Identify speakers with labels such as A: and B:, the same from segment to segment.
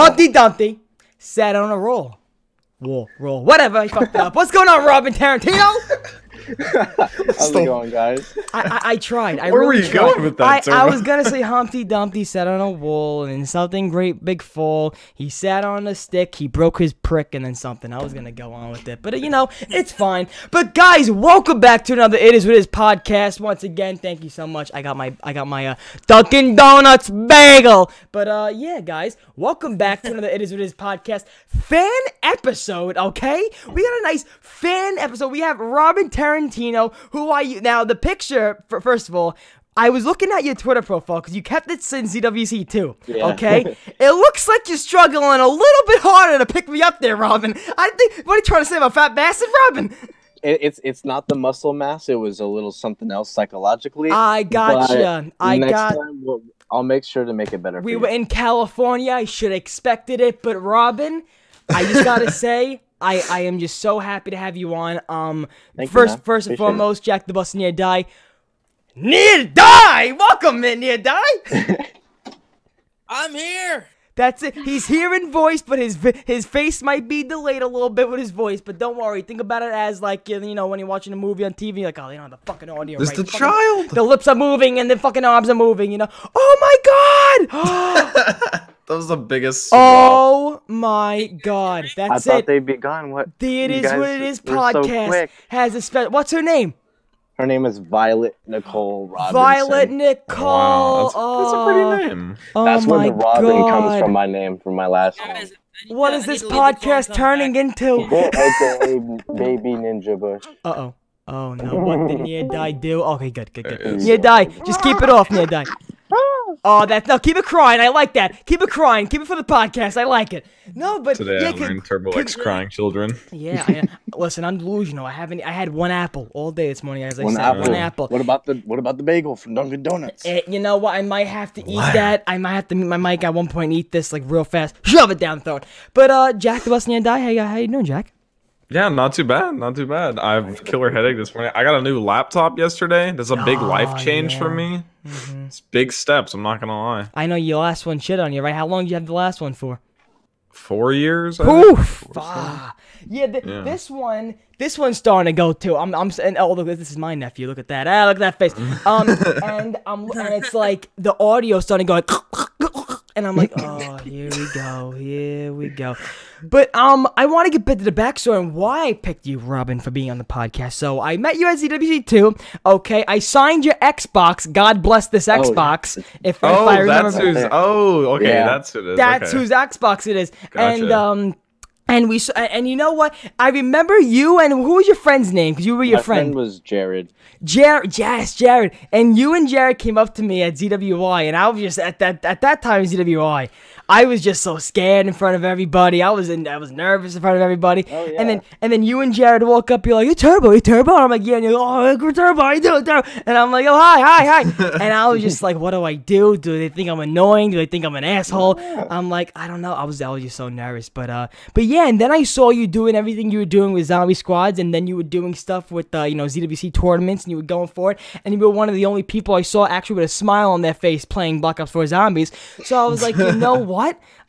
A: Humpty Dumpty sat on a roll. Roll, roll, whatever. I fucked up. What's going on, Robin Tarantino?
B: How's it going, guys?
A: I, I, I tried. I
C: Where were you
A: tried.
C: going with that,
A: I, I was gonna say Humpty Dumpty sat on a wall and something great big fall. He sat on a stick. He broke his prick and then something. I was gonna go on with it, but you know it's fine. But guys, welcome back to another It Is What It Is podcast. Once again, thank you so much. I got my I got my uh, Dunkin' Donuts bagel. But uh, yeah, guys, welcome back to another It Is What It Is podcast fan episode. Okay, we got a nice fan episode. We have Robin Tarantino, who I now the picture. First of all. I was looking at your Twitter profile because you kept it since ZWC too.
B: Yeah.
A: Okay, it looks like you're struggling a little bit harder to pick me up there, Robin. I think. What are you trying to say about fat bastard, Robin?
B: It, it's it's not the muscle mass. It was a little something else psychologically.
A: I gotcha. I
B: next
A: got.
B: Time we'll, I'll make sure to make it better.
A: We were in California. I should have expected it, but Robin, I just gotta say, I, I am just so happy to have you on. Um,
B: Thank
A: first
B: man.
A: first and
B: Appreciate it.
A: foremost, Jack the Bus near die. Near die, welcome in near die.
D: I'm here.
A: That's it. He's here in voice, but his his face might be delayed a little bit with his voice. But don't worry. Think about it as like you know when you're watching a movie on TV, like oh they don't have the fucking audio.
C: There's
A: right.
C: the
A: fucking-
C: child.
A: The lips are moving and the fucking arms are moving. You know. Oh my god.
C: That was the biggest.
A: oh my god. That's it.
B: I thought
A: it.
B: they'd be gone. What?
A: The it is
B: guys
A: What It Is
B: were so
A: podcast has a special. What's her name?
B: Her name is Violet Nicole Robinson.
A: Violet Nicole.
C: Wow, that's, that's a
A: Oh,
C: pretty name.
A: Oh
B: That's where the Robin
A: god.
B: comes from. My name, from my last name.
D: Guys, I need
A: What
D: to-
A: is
D: I need
A: this
D: to leave before I
A: podcast turning into?
B: AKA Baby Ninja Bush.
A: Uh oh. Oh no, what did Nia Die do? Okay, good, good, good.
C: it is.
A: Nia Die, just keep it off, Nia Die. Oh, that no, keep it crying. I like that. Keep it crying. Keep it for the podcast. I like it. No, but
C: Today
A: yeah,
C: I
A: could-
C: learned Turbo
A: could-
C: likes crying children.
A: Yeah, I, listen, I'm delusional. I haven't. I had one apple all day this morning, as I
B: One
A: said.
B: apple.
A: One apple.
B: What about the What about the bagel from Dunkin' Donuts?
A: Eh, you know what? I might have to eat
C: Wow.
A: that. I might have to meet my mic at one point, eat this like real fast, shove it down throat. But uh, Jack the Bus Nia Die. Hey, uh, how you doing, Jack?
C: Yeah, not too bad, not too bad. I've killer headache this morning. I got a new laptop yesterday. That's a big
A: Oh,
C: life change for
A: yeah. Mm-hmm.
C: me. It's big steps. I'm not gonna lie.
A: I know your last one shit on you, right? How long do you have the last one for?
C: Four years. I?
A: Poof! Ah. Yeah, th-
C: Yeah.
A: this one, this one's starting to go too. I'm, I'm, and oh look, this is my nephew. Look at that. Ah, look at that face. Um, and I'm, and it's like the audio starting going, and I'm like, oh, here we go, here we go. But um, I want to get back to the backstory and why I picked you, Robin, for being on the podcast. So I met you at ZWC two. Okay, I signed your Xbox. God bless this Xbox. If, if
C: Oh,
A: I remember,
C: that's who's. Oh, okay,
B: Yeah.
C: that's who it is.
A: that's
C: okay.
A: whose Xbox it is. And um and we and you know what? I remember you and who was your friend's name? Because you were your
B: My
A: friend.
B: friend was Jared.
A: Jared, yes, Jared. And you and Jared came up to me at ZWI, and I was just at that at that time ZWI. I was just so scared in front of everybody. I was in, I was nervous in front of everybody.
B: Oh, yeah.
A: And then and then you and Jared walk up. You're like, you're Turbo, you Turbo." And I'm like, "Yeah." And you're like, "Oh, Turbo, I do Turbo." And I'm like, "Oh, hi, hi, hi." and I was just like, "What do I do? Do they think I'm annoying? Do they think I'm an asshole?" I'm like, "I don't know." I was I was just so nervous, but uh, but yeah. And then I saw you doing everything you were doing with Zombie Squads, and then you were doing stuff with uh, you know ZWC tournaments, and you were going for it. And you were one of the only people I saw actually with a smile on their face playing Black Ops 4 Zombies. So I was like, you know what?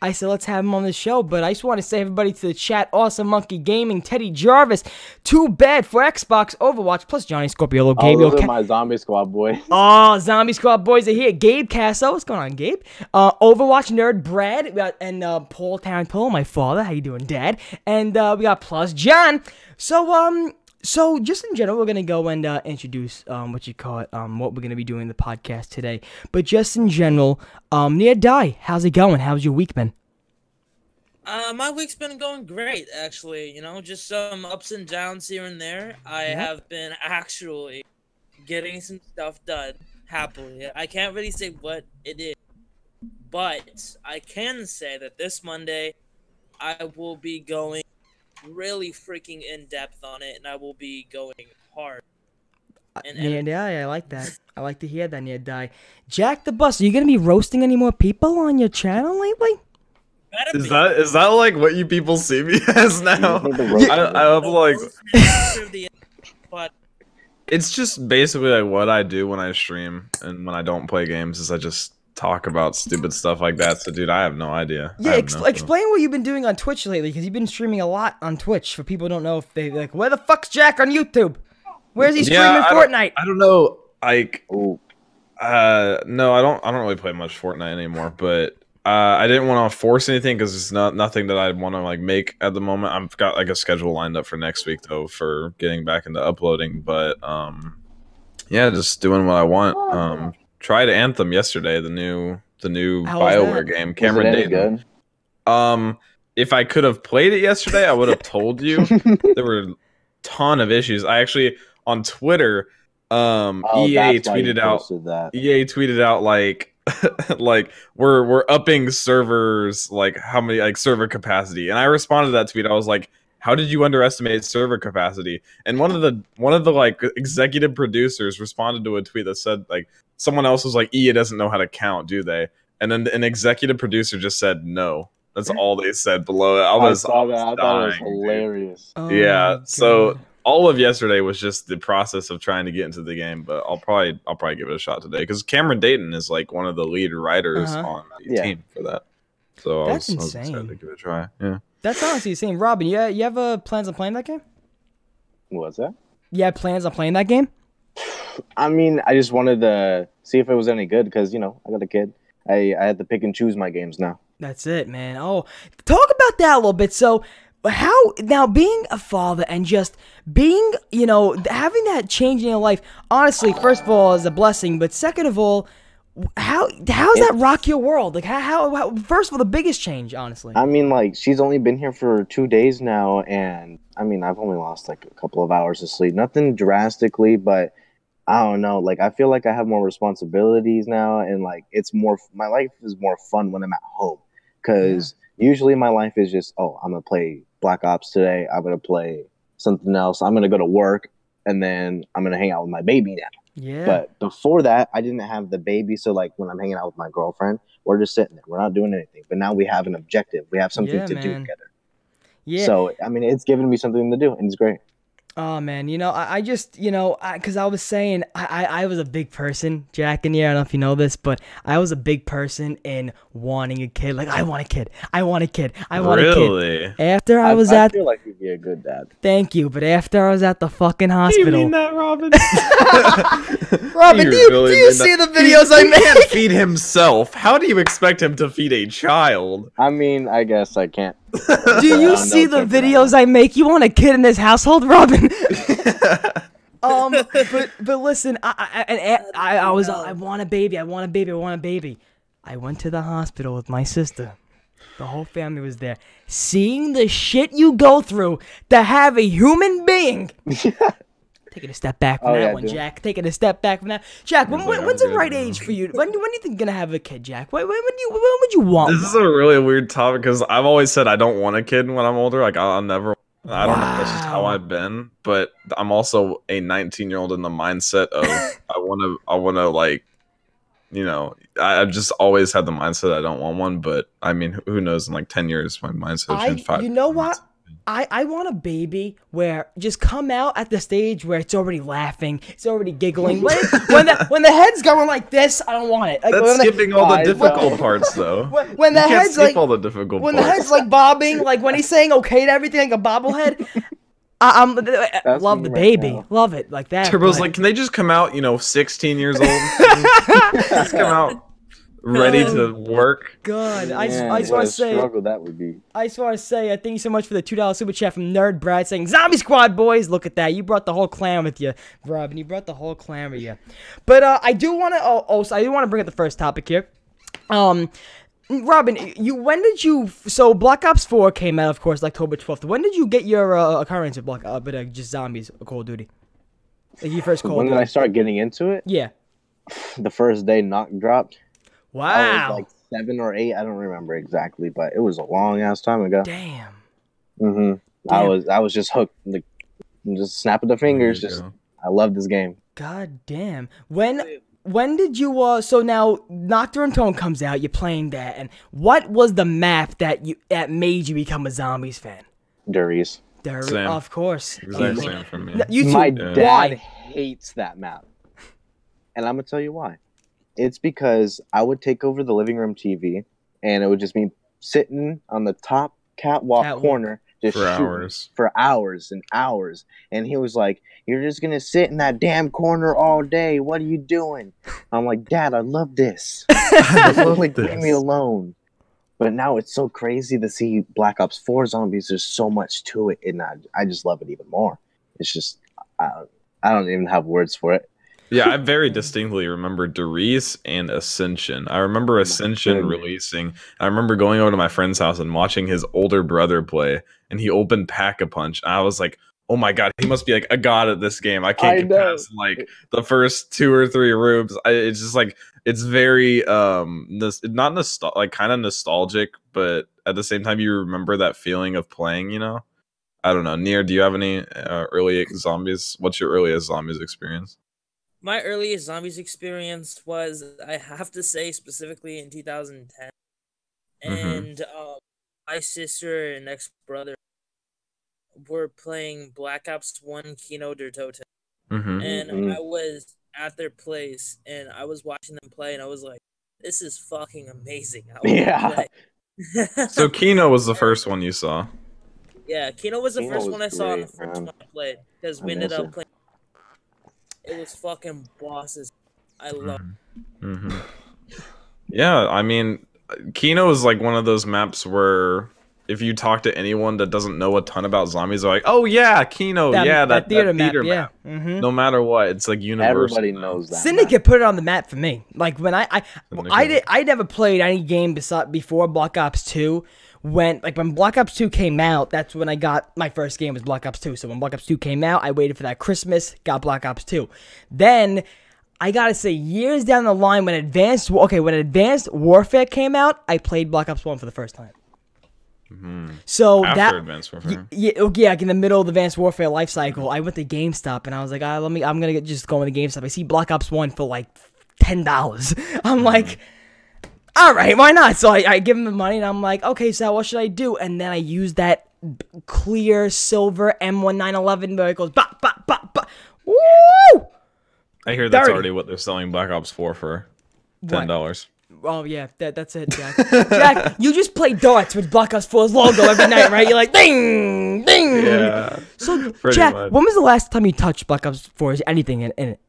A: I said, let's have him on the show. But I just want to say everybody to the chat, Awesome Monkey Gaming, Teddy Jarvis, Too Bad for Xbox, Overwatch, plus Johnny Scorpio,
B: Oh,
A: Gabe.
B: those
A: Ca-
B: my zombie squad boys.
A: Oh, Zombie Squad boys are here. Gabe Casso, what's going on, Gabe? Uh, Overwatch nerd Brad, and uh, Paul Tarantino, my father. How you doing, Dad? And uh, we got plus John. So um, so just in general, we're gonna go and uh, introduce um what you call it um what we're gonna be doing in the podcast today. But just in general, um, Nia Die, how's it going? How's your week been?
D: Uh, my week's been going great, actually. You know, just some ups and downs here and there. I
A: Yep.
D: have been actually getting some stuff done happily. I can't really say what it is, but I can say that this Monday I will be going really freaking in depth on it, and I will be going hard. Uh, and,
A: Nia
D: and
A: Die, I like that. I like to hear that, Nia Die. Jack the Bus, are you gonna be roasting any more people on your channel lately?
C: Is
D: be-
C: that is that like what you people see me as now?
B: You need to roast
C: I, I have like
D: but
C: it's just basically like what I do when I stream and when I don't play games is I just talk about stupid stuff like that. So, dude, I have no idea.
A: Yeah, ex-
C: no
A: explain what you've been doing on Twitch lately, because you've been streaming a lot on Twitch. For people who don't know if they like, where the fuck's Jack on YouTube? Where's he streaming
C: Yeah, I don't-
A: Fortnite?
C: I don't know. Like, uh, no, I don't. I don't really play much Fortnite anymore. But uh, I didn't want to force anything because it's not nothing that I want to like make at the moment. I've got like a schedule lined up for next week though for getting back into uploading. But um, yeah, just doing what I want. Um, tried Anthem yesterday, the new the new
A: How
C: Bioware game.
B: was
C: Cameron
B: it
C: Dayton.
B: good?
C: Um, if I could have played it yesterday, I would have told you. there were a ton of issues. I actually on Twitter, um,
B: Oh,
C: EA
B: that's why you
C: tweeted out.
B: that.
C: EA tweeted out like, like we're we're upping servers, like how many like server capacity, and I responded to that tweet. I was like. How did you underestimate server capacity? And one of the one of the like executive producers responded to a tweet that said like someone else was like, "EA doesn't know how to count, do they?" And then an executive producer just said, "No." That's all they said below it. I
B: I
C: was,
B: saw that. I thought it was hilarious.
A: Oh
C: yeah,
A: my
C: so- All of yesterday was just the process of trying to get into the game, but I'll probably I'll probably give it a shot today because Cameron Dayton is like one of the lead writers
A: Uh-huh.
C: on the
B: Yeah.
C: team for that. So I
A: That's
C: was, I was
A: insane.
C: excited to give it a try. Yeah.
A: That's honestly the same. Robin, you you have uh, plans on playing that game?
B: What's that?
A: You have plans on playing that game?
B: I mean, I just wanted to see if it was any good because you know I got a kid. I I had to pick and choose my games now.
A: That's it, man. Oh, talk about that a little bit. So, how now being a father and just being, you know, having that change in your life, honestly, first of all, is a blessing. But second of all, how how does that rock your world? Like how, how, how first of all, the biggest change, honestly.
B: I mean, like she's only been here for two days now, and I mean, I've only lost like a couple of hours of sleep. Nothing drastically, but I don't know. Like I feel like I have more responsibilities now, and like it's more. My life is more fun when I'm at home, because usually my life is just, oh, I'm gonna play Black Ops today. I'm gonna play something else. I'm gonna go to work, and then I'm gonna hang out with my baby now.
A: Yeah.
B: But before that, I didn't have the baby. So like when I'm hanging out with my girlfriend, we're just sitting there. We're not doing anything. But now we have an objective. We have something
A: Yeah,
B: to do together.
A: yeah.
B: So I mean, it's given me something to do, and it's great.
A: Oh man, you know, I, I just, you know, because I, was saying, I, I, I was a big person, Jack, and here. I don't know if you know this, but I was a big person in wanting a kid. Like, I want a kid. I want a kid. I want a kid.
C: really?
A: After I was
B: I
A: at,
B: feel like you'd be a good dad.
A: thank you, but after I was at the fucking hospital.
C: Do you mean that, Robin?
A: Robin, do you,
C: really
A: do you see
C: that?
A: the videos I
C: he can't feed himself. How do you expect him to feed a child?
B: I mean, I guess I can't.
A: Do you see
B: no
A: the videos I make? You want a kid in this household, Robin? um, but but listen, I I, and I, I was I want a baby, I want a baby, I want a baby. I went to the hospital with my sister. The whole family was there. Seeing the shit you go through to have a human being. Taking a step back from
B: Oh,
A: that
B: yeah,
A: one,
B: dude.
A: Jack. Taking a step back from that. Jack, when, when's the right age for you? When, when do you think you're gonna have a kid, Jack? When, when, when, do you, when would you want
C: This
A: one?
C: is a really weird topic because I've always said I don't want a kid when I'm older. Like I'll, I'll never. I don't know. That's just how I've been. But I'm also a 19 year old in the mindset of I want to. I want to like, you know, I, I've just always had the mindset I don't want one. But I mean, who- knows? In like 10 years, my mindset
A: I.
C: Five.
A: you know what?
C: Mindset-
A: I, I want a baby where just come out at the stage where it's already laughing, it's already giggling. When, when the when the head's going like this, I don't want it. Like,
C: That's
A: when, the,
C: skipping all the difficult
B: know.
C: parts, though.
A: when, when the
C: can't
A: head's
C: skip
A: like
C: all the difficult
A: when the head's like bobbing, like when he's saying okay to everything like a bobblehead. I, I'm
B: That's
A: love the
B: right
A: baby,
B: now.
A: love it like that.
C: Turbo's
A: but-
C: like, can they just come out, you know, 16 years old? just come out ready to work.
A: God, I just,
B: Man,
A: I just want to say,
B: struggle that would be.
A: I just want to say, uh, thank you so much for the two dollar super chat from Nerd Brad saying Zombie Squad boys. Look at that, you brought the whole clan with you, Robin. You brought the whole clan with you. But uh, I do want to. Oh, oh, so I do want to bring up the first topic here. Um, Robin, you when did you? So Black Ops Four came out, of course, October twelfth. When did you get your uh, occurrence of Black, uh, but uh, just zombies, Call of Duty? Like your first Call
B: When
A: of
B: did I start getting into it?
A: Yeah.
B: The first day knock dropped. I
A: Wow.
B: was like seven or eight. I don't remember exactly, but it was a long ass time ago.
A: Damn.
B: Mm-hmm. I was I was just hooked. Like, just snapping the fingers. Just
C: go.
B: I love this game.
A: God damn. When when did you uh so now Nacht der Untoten comes out, you're playing that, and what was the map that you that made you become a zombies fan?
B: Der Riese.
A: There,
C: Same.
A: of course.
C: Exact
A: Of
C: same for me.
A: You too.
B: My
C: Yeah.
B: dad hates that map, and I'm gonna tell you why. It's because I would take over the living room TV, and it would just be sitting on the top catwalk,
A: Catwalk.
B: corner, just
C: For
B: shooting
C: hours.
B: for hours and hours. And he was like, "You're just gonna sit in that damn corner all day. What are you doing?" I'm like, "Dad, I love this. I love like, leave me alone." But now it's so crazy to see Black Ops 4 zombies. There's so much to it, and I, I just love it even more. It's just, I, I don't even have words for it.
C: Yeah, I very distinctly remember Der Riese and Ascension. I remember Ascension
B: goodness.
C: releasing. I remember going over to my friend's house and watching his older brother play, and he opened Pack a Punch. I was like, "Oh my god, he must be like a god at this game." I can't
B: I
C: get
B: know.
C: past like the first two or three rooms. I, it's just like it's very um nos- not nostal like kind of nostalgic, but at the same time, you remember that feeling of playing. You know, I don't know. Near, do you have any uh, early zombies? What's your earliest zombies experience?
D: My earliest zombies experience was, I have to say, specifically in 2010.
C: Mhm.
D: And um, my sister and ex brother were playing Black Ops 1 Kino der Toten.
C: Mm-hmm.
D: And
B: Mhm.
D: I was at their place and I was watching them play and I was like, this is fucking amazing. I
B: Yeah.
C: So Kino was the first one you saw.
D: yeah, Kino was the
B: Kino
D: first
B: was
D: one I saw and the first
B: man.
D: one I played because we ended up
B: it.
D: playing. It was fucking bosses. I love.
C: hmm Yeah, I mean, Kino is like one of those maps where if you talk to anyone that doesn't know a ton about zombies, they're like, "Oh yeah, Kino,
A: that,
C: yeah, that,
A: theater,
C: that
A: map,
C: theater
A: yeah.
C: map."
A: hmm
C: No matter what, it's like universal.
B: Everybody
C: now.
B: knows that.
A: Syndicate put it on the map for me. Like when I I,
C: Syndicate.
A: I did I never played any game besi- before Black Ops Two. When like when Black Ops Two came out, that's when I got my first game was Black Ops Two. So when Black Ops Two came out, I waited for that Christmas, got Black Ops Two. Then I gotta say, years down the line, when Advanced okay, when Advanced Warfare came out, I played Black Ops One for the first time. So
C: After
A: that
C: Advanced Warfare.
A: Yeah, oh, yeah, like in the middle of the Advanced Warfare life cycle, I went to GameStop and I was like, ah, let me, I'm gonna get, just go into GameStop. I see Black Ops One for like ten dollars. I'm like, all right, why not? So I, I give him the money and I'm like, okay, so what should I do? And then I use that clear silver M1911 where it goes, bop, bop, bop, bop. Woo!
C: I hear that's
A: Dirty.
C: already what they're selling Black Ops 4 for. Ten dollars.
A: Oh yeah, that, that's it, Jack. Jack, you just play darts with Black Ops 4's logo every night, right? You're like, ding, ding.
C: Yeah.
A: So, Jack,
C: much.
A: when was the last time you touched Black Ops 4's anything in, in it?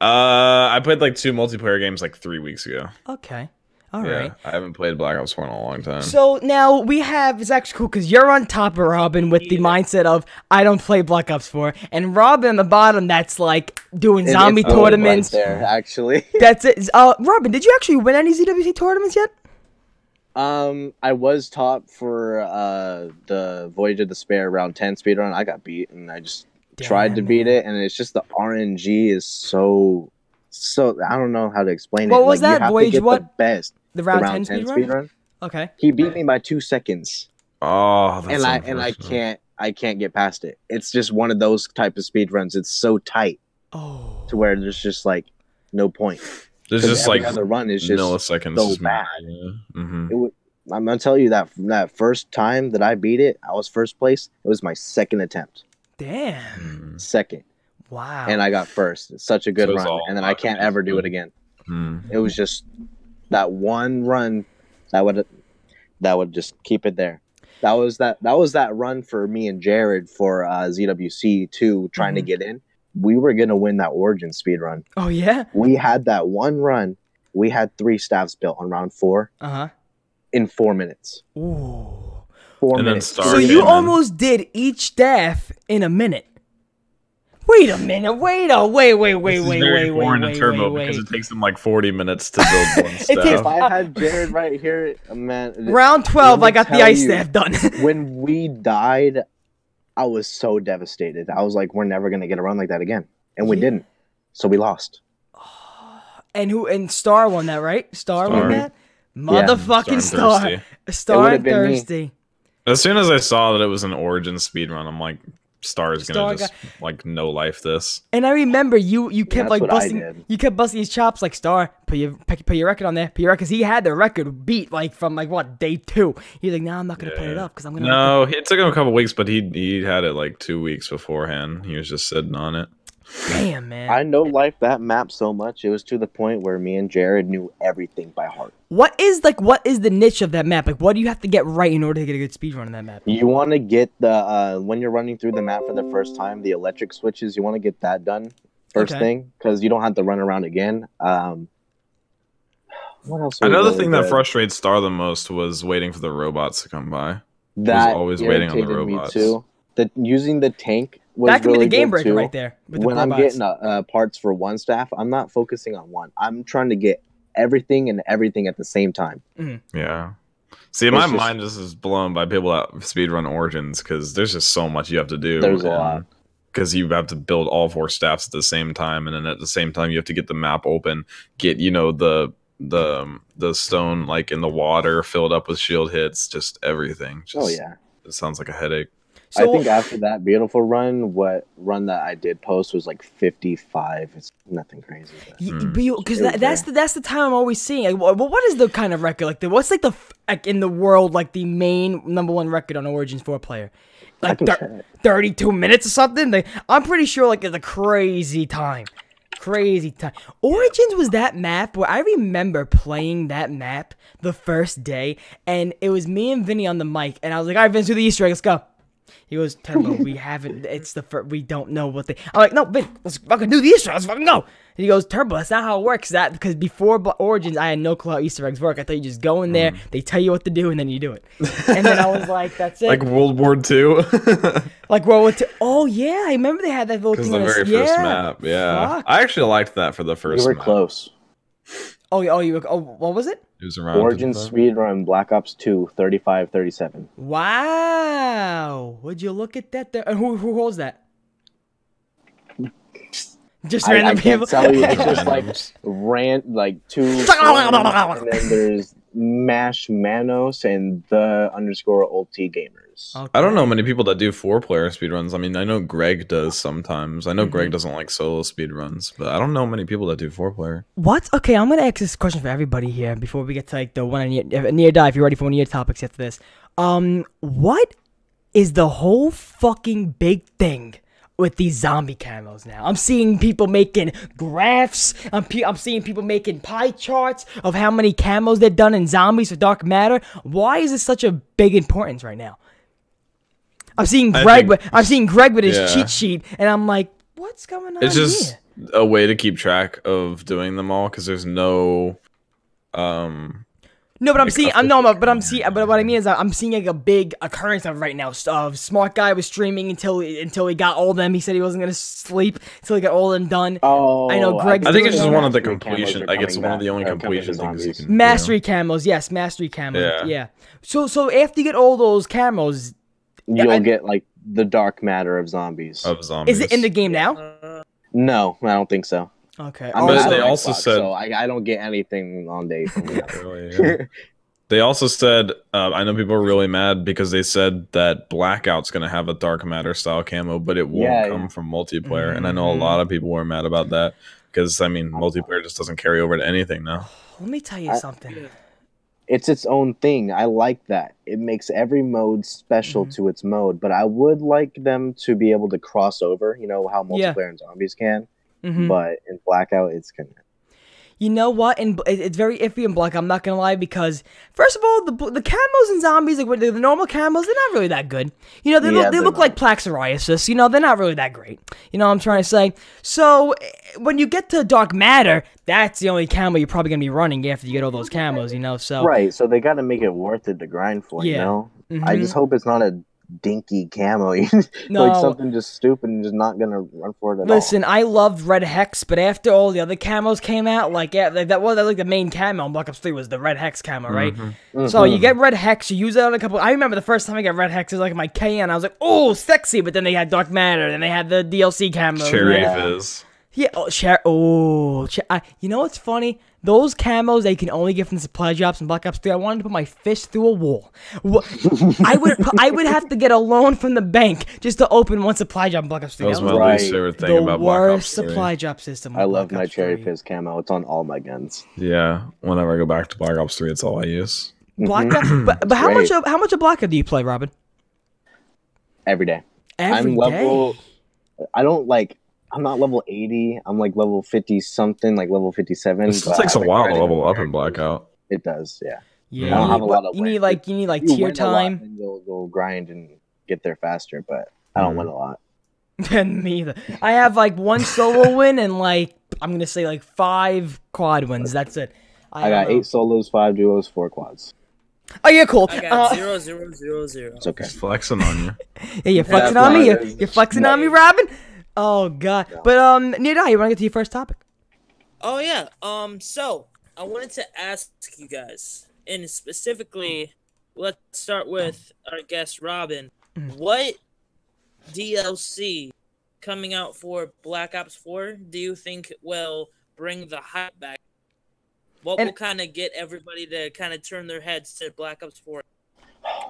C: Uh, I played like two multiplayer games like three weeks ago.
A: Okay. All right.
C: yeah, I haven't played Black Ops 4 in a long time.
A: So now we have it's actually cool because you're on top of Robin with the mindset of I don't play Black Ops 4, and Robin on the bottom that's like doing
B: It-
A: zombie tournaments.
B: right there, actually.
A: That's it. Uh, Robin, did you actually win any ZWC tournaments yet?
B: Um, I was top for uh the Voyage of Despair round ten speedrun. I got beat, and I just tried to
A: Damn,
B: beat it, and it's just the RNG is so so. I don't know how to explain
A: What
B: it.
A: What was
B: like,
A: that,
B: You have
A: Voyage
B: to get
A: what?
B: the best.
A: The
B: The
A: round,
B: round
A: 10
B: ten
A: speed
B: speedrun.
A: run? Okay.
B: He beat me by two seconds,
C: oh, that's
B: and I and I can't I can't get past it. It's just one of those type of speed runs. It's so tight
A: Oh.
B: to where there's just like no point.
C: There's just
B: every
C: like
B: other run is just
C: milliseconds.
B: so
C: is
B: bad.
C: Yeah. hmm
B: it was, I'm gonna tell you that from that first time that I beat it, I was first place. It was my second attempt,
A: Damn.
B: second,
A: Wow.
B: and I got first. It's such a good
C: So it's
B: run,
C: all
B: and then I can't
C: and
B: ever do it again.
C: Mm.
B: It was just that one run that would that would just keep it there. That was that that was that run for me and Jared for uh, ZWC two trying to
A: Mhm.
B: get in. We were gonna win that Origin speed run.
A: oh yeah.
B: We had that one run. We had three staffs built on round four
A: Uh huh.
B: in four minutes.
A: Ooh.
B: Four
C: And
B: minutes.
C: start
A: So you almost did each staff in a minute. Wait a minute. Wait a wait wait wait
C: This is
A: wait
C: very
A: wait wait
C: foreign to
A: wait
C: Turbo
A: wait
C: because
A: wait.
C: it takes them like 40 minutes to build one
A: It
C: staff.
A: takes-
B: if I had Jared right here, man,
A: Round twelve, I got the ice
B: you.
A: staff done.
B: when we died, I was so devastated. I was like, we're never gonna get a run like that again, and we
A: Yeah.
B: didn't. So we lost.
A: and who and Star won that right? Star, won that. Motherfucking
C: Star
A: Star.
C: Thirsty.
A: Star
B: would've
A: and
B: been me.
A: thirsty.
C: As soon as I saw that it was an Origin speedrun, I'm like, Star is gonna just like no life this.
A: And I remember you you kept
B: That's
A: like busting you kept busting his chops like Star put your put put your record on there put your record because he had the record beat like from like what day two. He's like, no, I'm not gonna put it up because I'm gonna.
C: No, it took him a couple weeks, but he he had it like two weeks beforehand. He was just sitting on it.
A: Damn, man.
B: I know life that map so much. It was to the point where me and Jared knew everything by heart.
A: What is like what is the niche of that map? Like what do you have to get right in order to get a good speed run on that map?
B: You want to get the uh, when you're running through the map for the first time, the electric switches. You want to get that done first
A: Okay.
B: thing because you don't have to run around again. Um, what else?
C: Another
B: really
C: thing that
B: good?
C: frustrates Star the most was waiting for the robots to come by.
B: that
C: always waiting on the
B: irritated me
C: robots.
B: too. The using the tank was
A: That could
B: really
A: be the game breaker
B: too.
A: right there. With
B: when
A: the
B: I'm
A: robots.
B: getting uh, uh, parts for one staff, I'm not focusing on one. I'm trying to get everything and everything at the same time.
C: Yeah. See, my
B: It's just-
C: mind just is blown by people that speedrun Origins because there's just so much you have to do.
B: There's a lot.
C: Because you have to build all four staffs at the same time, and then at the same time you have to get the map open, get you know the the um, the stone like in the water filled up with shield hits, just everything. Just,
B: oh yeah.
C: it sounds like a headache.
A: So,
B: I think after that beautiful run, what run that I did post was like 55. It's nothing crazy. but-
C: Mm.
A: because that, that's
B: there.
A: the that's the time I'm always seeing. Like, what, what is the kind of record like? The, what's like the like in the world like the main number one record on Origins four player? Like thir- 32 minutes or something. Like, I'm pretty sure like it's a crazy time. Crazy time. Origins was that map where I remember playing that map the first day, and it was me and Vinny on the mic, and I was like, "All right, Vince, do the Easter egg. Let's go." He goes, "Turbo, we haven't. It's the first. We don't know what they." I'm like, "No, Vin, let's fucking do the Easter egg. Let's fucking go." And he goes, "Turbo, that's not how it works. That because before Origins, I had no clue how Easter eggs work. I thought you just go in there, mm. they tell you what to do, and then you do it. And then I was like, "That's it."
C: Like World War II,
A: Like World War II. Oh yeah, I remember they had that little
C: because the
A: on the-
C: very first
A: yeah.
C: map. Yeah,
A: Fuck.
C: I actually liked that for the
B: You
C: first.
B: were
C: map.
B: close.
A: Oh, oh, you. Oh, what was it?
C: It was around
B: Origin
C: 55.
B: speedrun Black Ops 2 35 37.
A: Wow. Would you look at that? There? Who who holds that? Just
B: I, I
A: random
B: can't
A: people.
B: tell you. It's just like
C: Randoms.
B: rant like two. and then there's Mash Manos and the underscore ulti gamers.
C: I don't know many people that do four player speedruns. I mean, I know Greg does sometimes. I know
A: Mm-hmm.
C: Greg doesn't like solo speedruns, but I don't know many people that do four player.
A: What? Okay, I'm gonna ask this question for everybody here before we get to like the one near, near die. If you're ready for one of your topics after this, um, what is the whole fucking big thing with these zombie camos now? I'm seeing people making graphs. I'm pe- I'm seeing people making pie charts of how many camos they've done in zombies for Dark Matter. Why is this such a big importance right now? I'm seeing Greg.
C: think-
A: with, I'm seeing Greg with his
C: Yeah.
A: cheat sheet, and I'm like, what's going on
C: It's just
A: here?
C: a way to keep track of doing them all because there's no. Um,
A: No, but I'm seeing. I'm
C: to
A: no,
C: the
A: but I'm seeing. But what I mean is, I'm seeing like a big occurrence of right now. So, uh, smart guy was streaming until until he got all them. He said he wasn't gonna sleep until he got all them done.
B: Oh,
A: I know Greg's
C: I think it's just one of the completion.
B: are
C: Like it's one of the only
B: or coming to
C: completion things you
B: zombies.
C: can. do.
A: Mastery camos, yes, mastery camos, yeah.
C: Yeah.
A: So so after you get all those camos,
B: You'll
A: I-
B: get like the dark matter of zombies.
C: of zombies.
A: is it in the game now?
D: Uh,
B: No, I don't think so.
A: Okay.
B: I'm
C: But
B: not
C: they also
B: Xbox,
C: said-
B: so I, I don't get anything on day from them.
C: Really, yeah. They also said, uh, I know people are really mad because they said that Blackout's going to have a Dark Matter style camo, but it won't
B: Yeah,
C: come
B: yeah.
C: from multiplayer. And I know a lot of people were mad about that because, I mean, multiplayer just doesn't carry over to anything now.
A: Let me tell you
B: I-
A: something.
B: it's its own thing. I like that. It makes every mode special
A: Mhm.
B: to its mode, but I would like them to be able to cross over, you know, how
A: Yeah.
B: multiplayer and zombies can.
A: Mhm.
B: But in Blackout, it's gonna.
A: You know what? And it's very iffy in black. I'm not gonna lie because first of all, the the camos and zombies, like the, the normal camos, they're not really that good. You know, they
B: Yeah,
A: look they look
B: not.
A: like plaque psoriasis. You know, they're not really that great. You know what I'm trying to say? So eh, when you get to dark matter, that's the only camo you're probably gonna be running after you get all those camos. You know, so
B: Right, so they got to make it worth it to grind for. You
A: Yeah.
B: know, I
A: Mhm.
B: just hope it's not a dinky camo,
A: No.
B: like something just stupid and just not gonna run for it at
A: Listen, I loved Red Hex, but after all the other camos came out, like yeah, like, that was like the main camo on Black Ops 3 was the Red Hex camo, right?
B: all.
A: So
B: Mhm.
A: you get red hex, you use it on a couple. I remember the first time I got red hex, it was like my KN. I was like, oh, sexy. But then they had dark matter, then they had the DLC camo.
C: Cherry
B: Yeah.
C: Fizz.
A: Yeah. Oh, share. Oh, cher- I, you know what's funny? Those camos they can only get from the supply drops in Black Ops 3. I wanted to put my fist through a wall. Wha- I would I would have to get a loan from the bank just to open one supply drop in Black Ops 3.
C: That was my
B: Right.
C: least favorite thing
A: the
C: about Black Ops
A: worst
C: 3.
A: supply drop system.
B: I love
A: Black
B: my
A: Ops
B: cherry
A: 3.
B: fizz camo. It's on all my guns.
C: Yeah, whenever I go back to Black Ops 3, it's all I use. Mm-hmm.
A: Black Ops, but, but how
B: Great.
A: much of how much of Black Ops do you play, Robin?
B: Every day.
A: Every
B: I'm
A: day.
B: level. I don't like I'm not level 80. I'm like level 50 something, like level 57.
C: It takes a
B: like
C: while to level up in. Blackout.
B: It does, yeah.
A: Yeah,
B: I don't
A: you
B: have
A: need,
B: a lot of
A: you need like you need like
B: You
A: tier
B: win a lot
A: time.
B: and you'll, you'll grind and get there faster, but I don't
C: Mhm.
B: win a lot.
A: And me either. I have like one solo win and like I'm gonna say like five quad wins. That's it.
B: I,
A: don't
B: got
A: know.
B: eight solos, five duos, four quads.
A: Oh yeah, cool.
D: I got
A: Uh,
D: zero zero zero zero.
B: It's okay.
C: Just flexing on you.
A: yeah, you're flexing
B: That's
A: on me. You're, you're flexing on me, Robin. Oh god.
B: Yeah.
A: But um, Nida, you wanna get to your first topic?
D: Oh yeah. Um. So I wanted to ask you guys, and specifically, let's start with our guest Robin.
A: Mhm.
D: What DLC coming out for Black Ops Four do you think will bring the hype back? What
A: And-
D: will kind of get everybody to kind of turn their heads to Black Ops Four?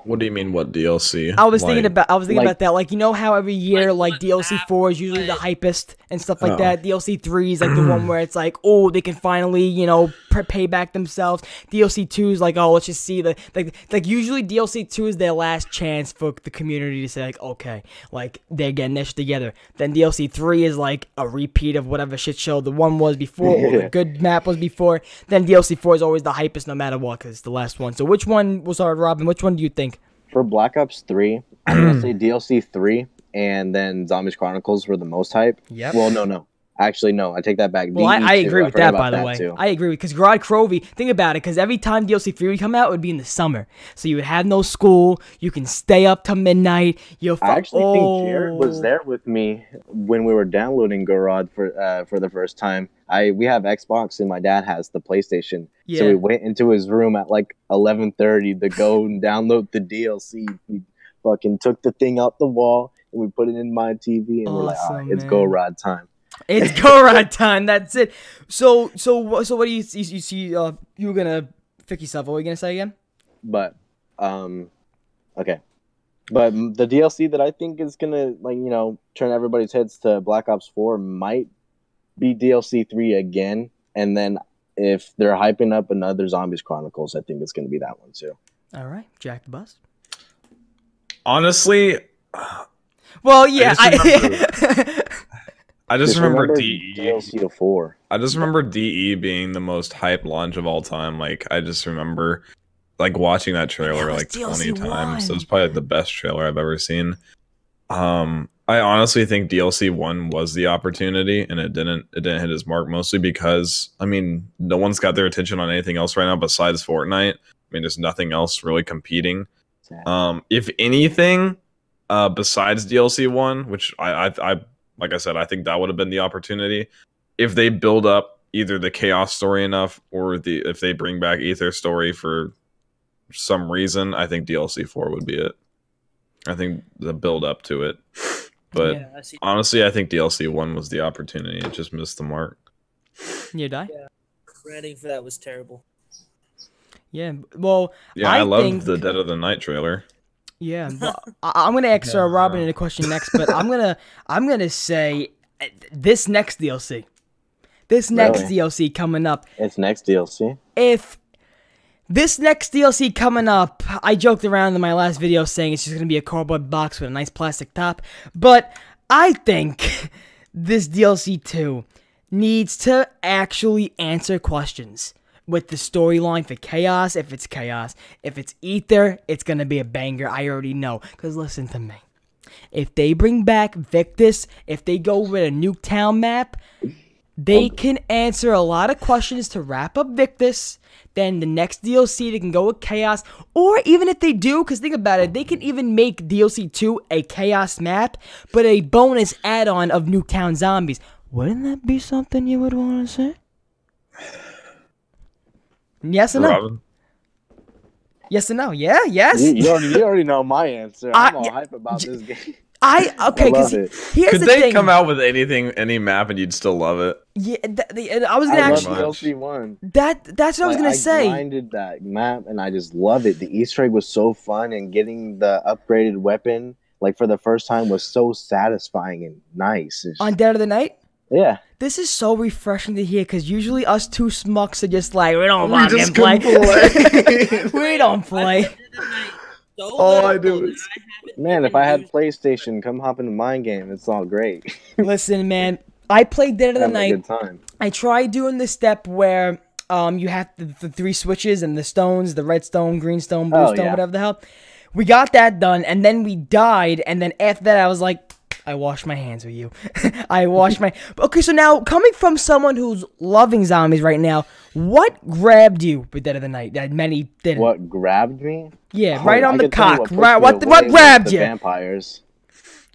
C: What do you mean? What DLC?
A: I was thinking about I was thinking
B: like-
A: about that. Like you know how every year
D: Like,
A: like, DLC
D: map,
A: four is usually the
D: what-
A: hypest and stuff like
C: Oh.
A: that. DLC three is like the one where it's like oh they can finally you know pay back themselves. DLC two is like oh let's just see the like like usually DLC two is their last chance for the community to say like okay like they're getting this together. Then DLC three is like a repeat of whatever shit show the one was before or the good map was before. Then DLC four is always the hypest no matter what because it's the last one. So which one was hard, Robin? Which one do you think?
B: For Black Ops 3, I'm going to say DLC 3 and then Zombies Chronicles were the most hype.
A: Yeah.
B: Well, no, no. Actually, no. I take that back.
A: Well, I, I agree with that, by the way.
B: too.
A: I agree with because Gorod Krovi. Think about it, because every time DLC three would come out, it would be in the summer, so you would have no school. You can stay up to midnight. You'll. Fu-
B: I actually
A: oh.
B: think Jared was there with me when we were downloading Gorod for uh, for the first time. I we have Xbox and my dad has the PlayStation,
A: Yeah.
B: so we went into his room at like eleven thirty to go and download the DLC. We fucking took the thing out the wall and we put it in my TV and we're like, right, it's. Gorod time.
A: It's Gorod time. That's it. So, so, so, what do you see? You see? Uh, you were gonna fix yourself. What were you gonna say again?
B: But um, okay. But the DLC that I think is gonna like you know turn everybody's heads to Black Ops Four might be DLC three again, and then if they're hyping up another Zombies Chronicles, I think it's gonna be that one too.
A: All right, Jack the Bus.
C: Honestly,
A: Well, yeah, I.
C: I just remember, DE.
B: DLC four.
C: I just remember DE being the most hype launch of all time. Like I just remember like watching that trailer
A: was
C: like 20
A: DLC
C: times. It
A: one.
C: was probably like, the best trailer I've ever seen. Um I honestly think DLC 1 was the opportunity and it didn't it didn't hit its mark mostly because I mean no one's got their attention on anything else right now besides Fortnite. I mean there's nothing else really competing. Um, if anything, uh, besides DLC one, which I, I, I, like I said, I think that would have been the opportunity. If they build up either the chaos story enough, or the if they bring back Aether story for some reason, I think DLC four would be it. I think the build up to it, but
D: yeah, I
C: honestly, I think DLC one was the opportunity. It just missed the mark.
A: you die.
D: Rating for that was terrible.
A: Yeah. Well,
C: Yeah,
A: I
C: I, loved
A: think-
C: the Dead of the Night trailer.
A: Yeah, but I, I'm gonna ask uh, Robin a question next, but I'm gonna I'm gonna say uh, this next DLC, this next
B: Really?
A: DLC coming up.
B: It's next DLC.
A: If this next DLC coming up, I joked around in my last video saying it's just gonna be a cardboard box with a nice plastic top, but I think this DLC two needs to actually answer questions with the storyline for Chaos. If it's Chaos, if it's Aether, it's gonna be a banger. I already know. Cause listen to me. If they bring back Victis, if they go with a Nuketown map, they oh. can answer a lot of questions to wrap up Victis. Then the next DLC, they can go with Chaos. Or even if they do, because think about it, they can even make DLC 2 a Chaos map, but a bonus add on of Nuketown Zombies. Wouldn't that be something you would want to see? Yes or no?
C: Robin,
A: Yes or no? Yeah, yes.
B: You, you already you already know my answer.
A: I-
B: I'm all
A: yeah,
B: hype about
A: j-
B: this game.
A: I okay,
B: I love
A: because
B: it.
A: here's
C: could
A: the
C: they
A: thing.
C: come out with anything, any map, and you'd still love it?
A: Yeah, th- the- I was gonna
B: I
A: actually.
C: much.
B: DLC one.
A: That that's what I was gonna say.
B: I grinded that map and I just love it. The Easter egg was so fun and getting the upgraded weapon like for the first time was so satisfying and nice. It's-
A: On Dead of the Night.
B: Yeah.
A: This is so refreshing to hear because usually us two smucks are just like we don't
C: We
A: fucking
C: just
A: play.
C: couldn't
A: we don't play.
D: So
C: All I do
D: that
C: is-
D: haven't
B: Man, if I had
D: used-
B: PlayStation, come hop into my game. It's all great.
A: Listen, man, I played Dead of the
B: Having a
A: Night.
B: good time.
A: I tried doing the step where um you have the, the three switches and the stones, the red stone, green stone, blue
B: Oh,
A: stone,
B: yeah.
A: whatever the hell. We got that done, and then we died, and then after that, I was like, I wash my hands with you. I wash my. Okay, so now coming from someone who's loving zombies right now, what grabbed you with Dead of the Night that many didn't?
B: What grabbed me?
A: Yeah,
B: Oh,
A: right on
B: I
A: the
B: can tell you
A: cock.
B: pushed
A: Right, what
B: away
A: what grabbed
B: the
A: you?
B: Vampires.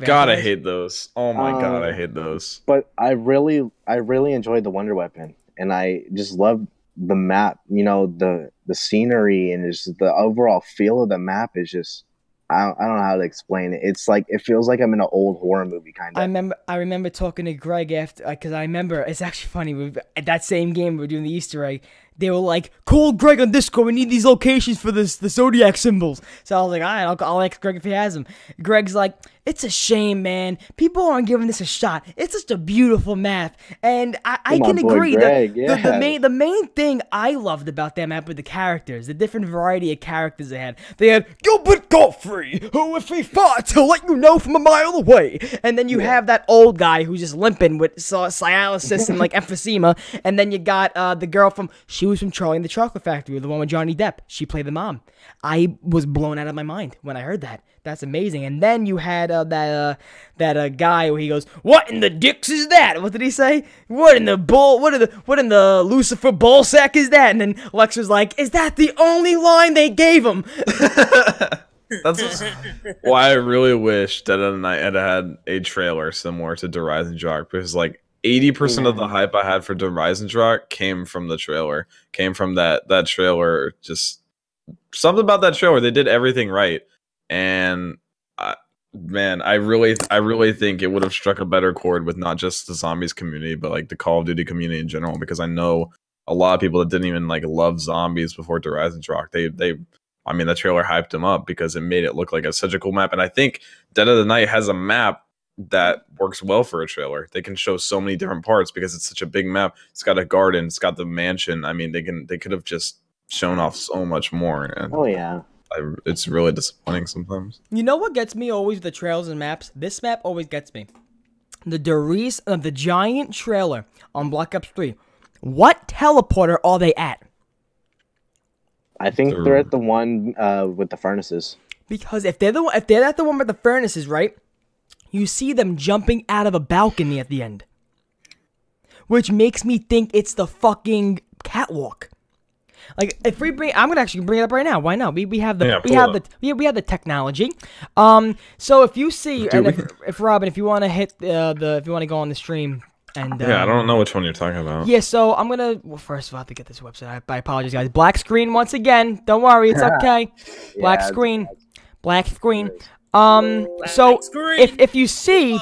C: God, I hate those. Oh my god, I
B: Um,
C: hate those.
B: But I really, I really enjoyed the Wonder Weapon, and I just love the map. You know, the the scenery and just the overall feel of the map is just. I don't, I don't know how to explain it. It's like it feels like I'm in an old horror movie kind of.
A: I remember I remember talking to Greg after because I remember it's actually funny we at that same game we were doing the Easter egg. They were like, "Call Greg on Discord. We need these locations for this the zodiac symbols." So I was like, "All right, I'll, I'll ask Greg if he has them." Greg's like, "It's a shame, man. People aren't giving this a shot. It's just a beautiful map, and I, I can agree.
B: Greg,
A: the, the, the main the main thing I loved about that map were the characters, the different variety of characters they had. They had Gilbert Godfrey, who if he fought, he'll let you know from a mile away. And then you have that old guy who's just limping with dialysis and like emphysema. And then you got uh, the girl from she was from Charlie and the Chocolate Factory, the one with Johnny Depp. She played the mom. I was blown out of my mind when I heard that. That's amazing. And then you had uh, that uh, that uh, guy where he goes, "What in the dicks is that?" What did he say? What in the bull? What in the what in the Lucifer ball sack is that? And then Lex was like, "Is that the only line they gave him?"
C: That's why I really wish Dead of the Night had had a trailer similar to Horizon Rock because like eighty percent of the hype I had for Horizon Rock came from the trailer, came from that that trailer. Just something about that trailer. They did everything right, and I, man, I really, I really think it would have struck a better chord with not just the zombies community, but like the Call of Duty community in general. Because I know a lot of people that didn't even like love zombies before Horizon Rock. They they I mean, the trailer hyped him up because it made it look like a, such a cool map. And I think Dead of the Night has a map that works well for a trailer. They can show so many different parts because it's such a big map. It's got a garden, it's got the mansion. I mean, they can they could have just shown off so much more, and
B: Oh yeah.
C: I, it's really disappointing sometimes.
A: You know what gets me always the trails and maps? This map always gets me. The Der Riese, uh, the giant trailer on Black Ops 3. What teleporter are they at?
B: I think
C: They're-
B: they're at the one uh, with the furnaces.
A: Because if they're the one- if they're at the one with the furnaces, right? You see them jumping out of a balcony at the end, which makes me think it's the fucking catwalk. Like if we bring, I'm gonna actually bring it up right now. Why not? We, we have the
C: Yeah,
A: we have
C: it
A: the we, we have the technology. Um, so if you see, and
C: we-
A: if, if Robin, if you want to hit uh, the, if you want to go on the stream, and uh,
C: Yeah, I don't know which one you're talking about.
A: Yeah, so I'm gonna. Well, first of all, I have to get this website. I, I apologize, guys. Black screen once again. Don't worry, it's okay. Black
B: Yeah,
A: screen. Black screen. Um. So if if you see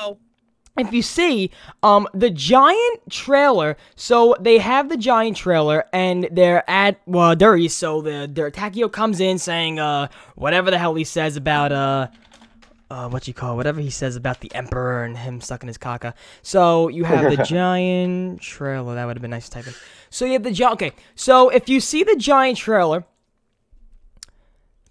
A: if you see um the giant trailer so they have the giant trailer and they're at well Dury so the their Takeo comes in saying uh whatever the hell he says about uh uh what you call it, whatever he says about the emperor and him sucking his caca so you have the giant trailer. That would have been nice to type in. So you have the giant okay. So if you see the giant trailer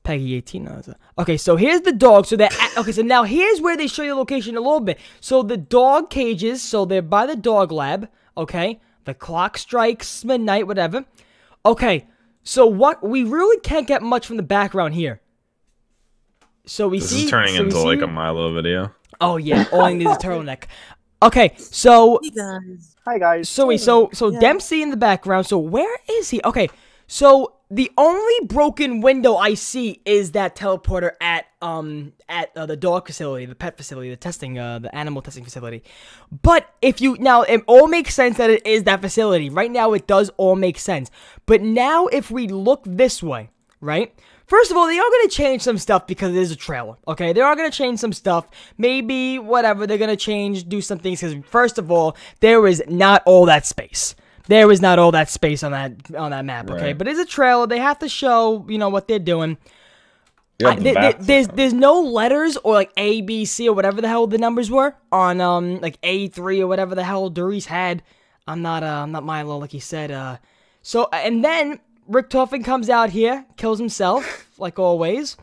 A: Peggy 18. No, it's a- okay, so here's the dog. So that okay, so now here's where they show you the location a little bit. So the dog cages, so they're by the dog lab. Okay, the clock strikes midnight, whatever. Okay, so what we really can't get much from the background here. So we
C: This
A: see
C: is turning
A: so we
C: into like a Milo video.
A: Oh yeah, all I need is a turtleneck. Okay, so
D: hey guys.
B: Hi guys.
A: so wait, so so
D: Yeah.
A: Dempsey in the background. So where is he? Okay, so the only broken window I see is that teleporter at um at uh, the dog facility, the pet facility, the testing uh the animal testing facility. But if you now it all makes sense that it is that facility. Right now it does all make sense. But now if we look this way, right? First of all, they are going to change some stuff because it is a trailer. Okay, they are going to change some stuff. Maybe whatever they're going to change, do some things. Because first of all, there is not all that space. There is not all that space on that on that map. Okay,
C: Right.
A: but it's a trailer. They have to show you know what they're doing. I,
C: the
A: there- there- there's there's no letters or like A B C or whatever the hell the numbers were on um like A three or whatever the hell Der Riese had. I'm not uh I'm not Milo like he said. Uh, so and then Richtofen comes out here, kills himself like always,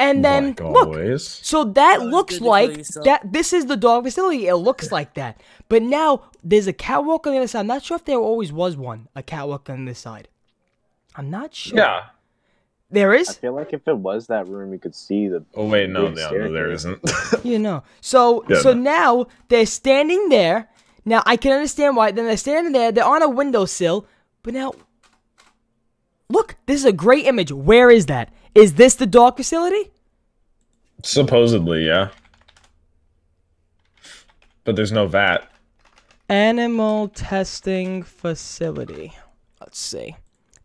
A: And oh then
C: Like
A: look,
C: always.
A: so that
D: Oh,
A: looks
D: good to kill
A: like
D: yourself.
A: that. This is the dog facility. It looks like that. But now there's a catwalk on the other side. I'm not sure if there always was one, a catwalk on this side. I'm not sure.
C: Yeah.
A: There
B: I
A: is.
B: feel like if it was that room, you could see the.
C: Oh wait, no,
B: Big
C: no, no there
B: staircase.
C: isn't.
A: You know. So
C: Yeah,
A: so
C: no.
A: now they're standing there. Now I can understand why. Then they're standing there. They're on a windowsill. But now, look. This is a great image. Where is that? Is this the dog facility?
C: Supposedly, yeah. But there's no vat.
A: Animal testing facility. Let's see.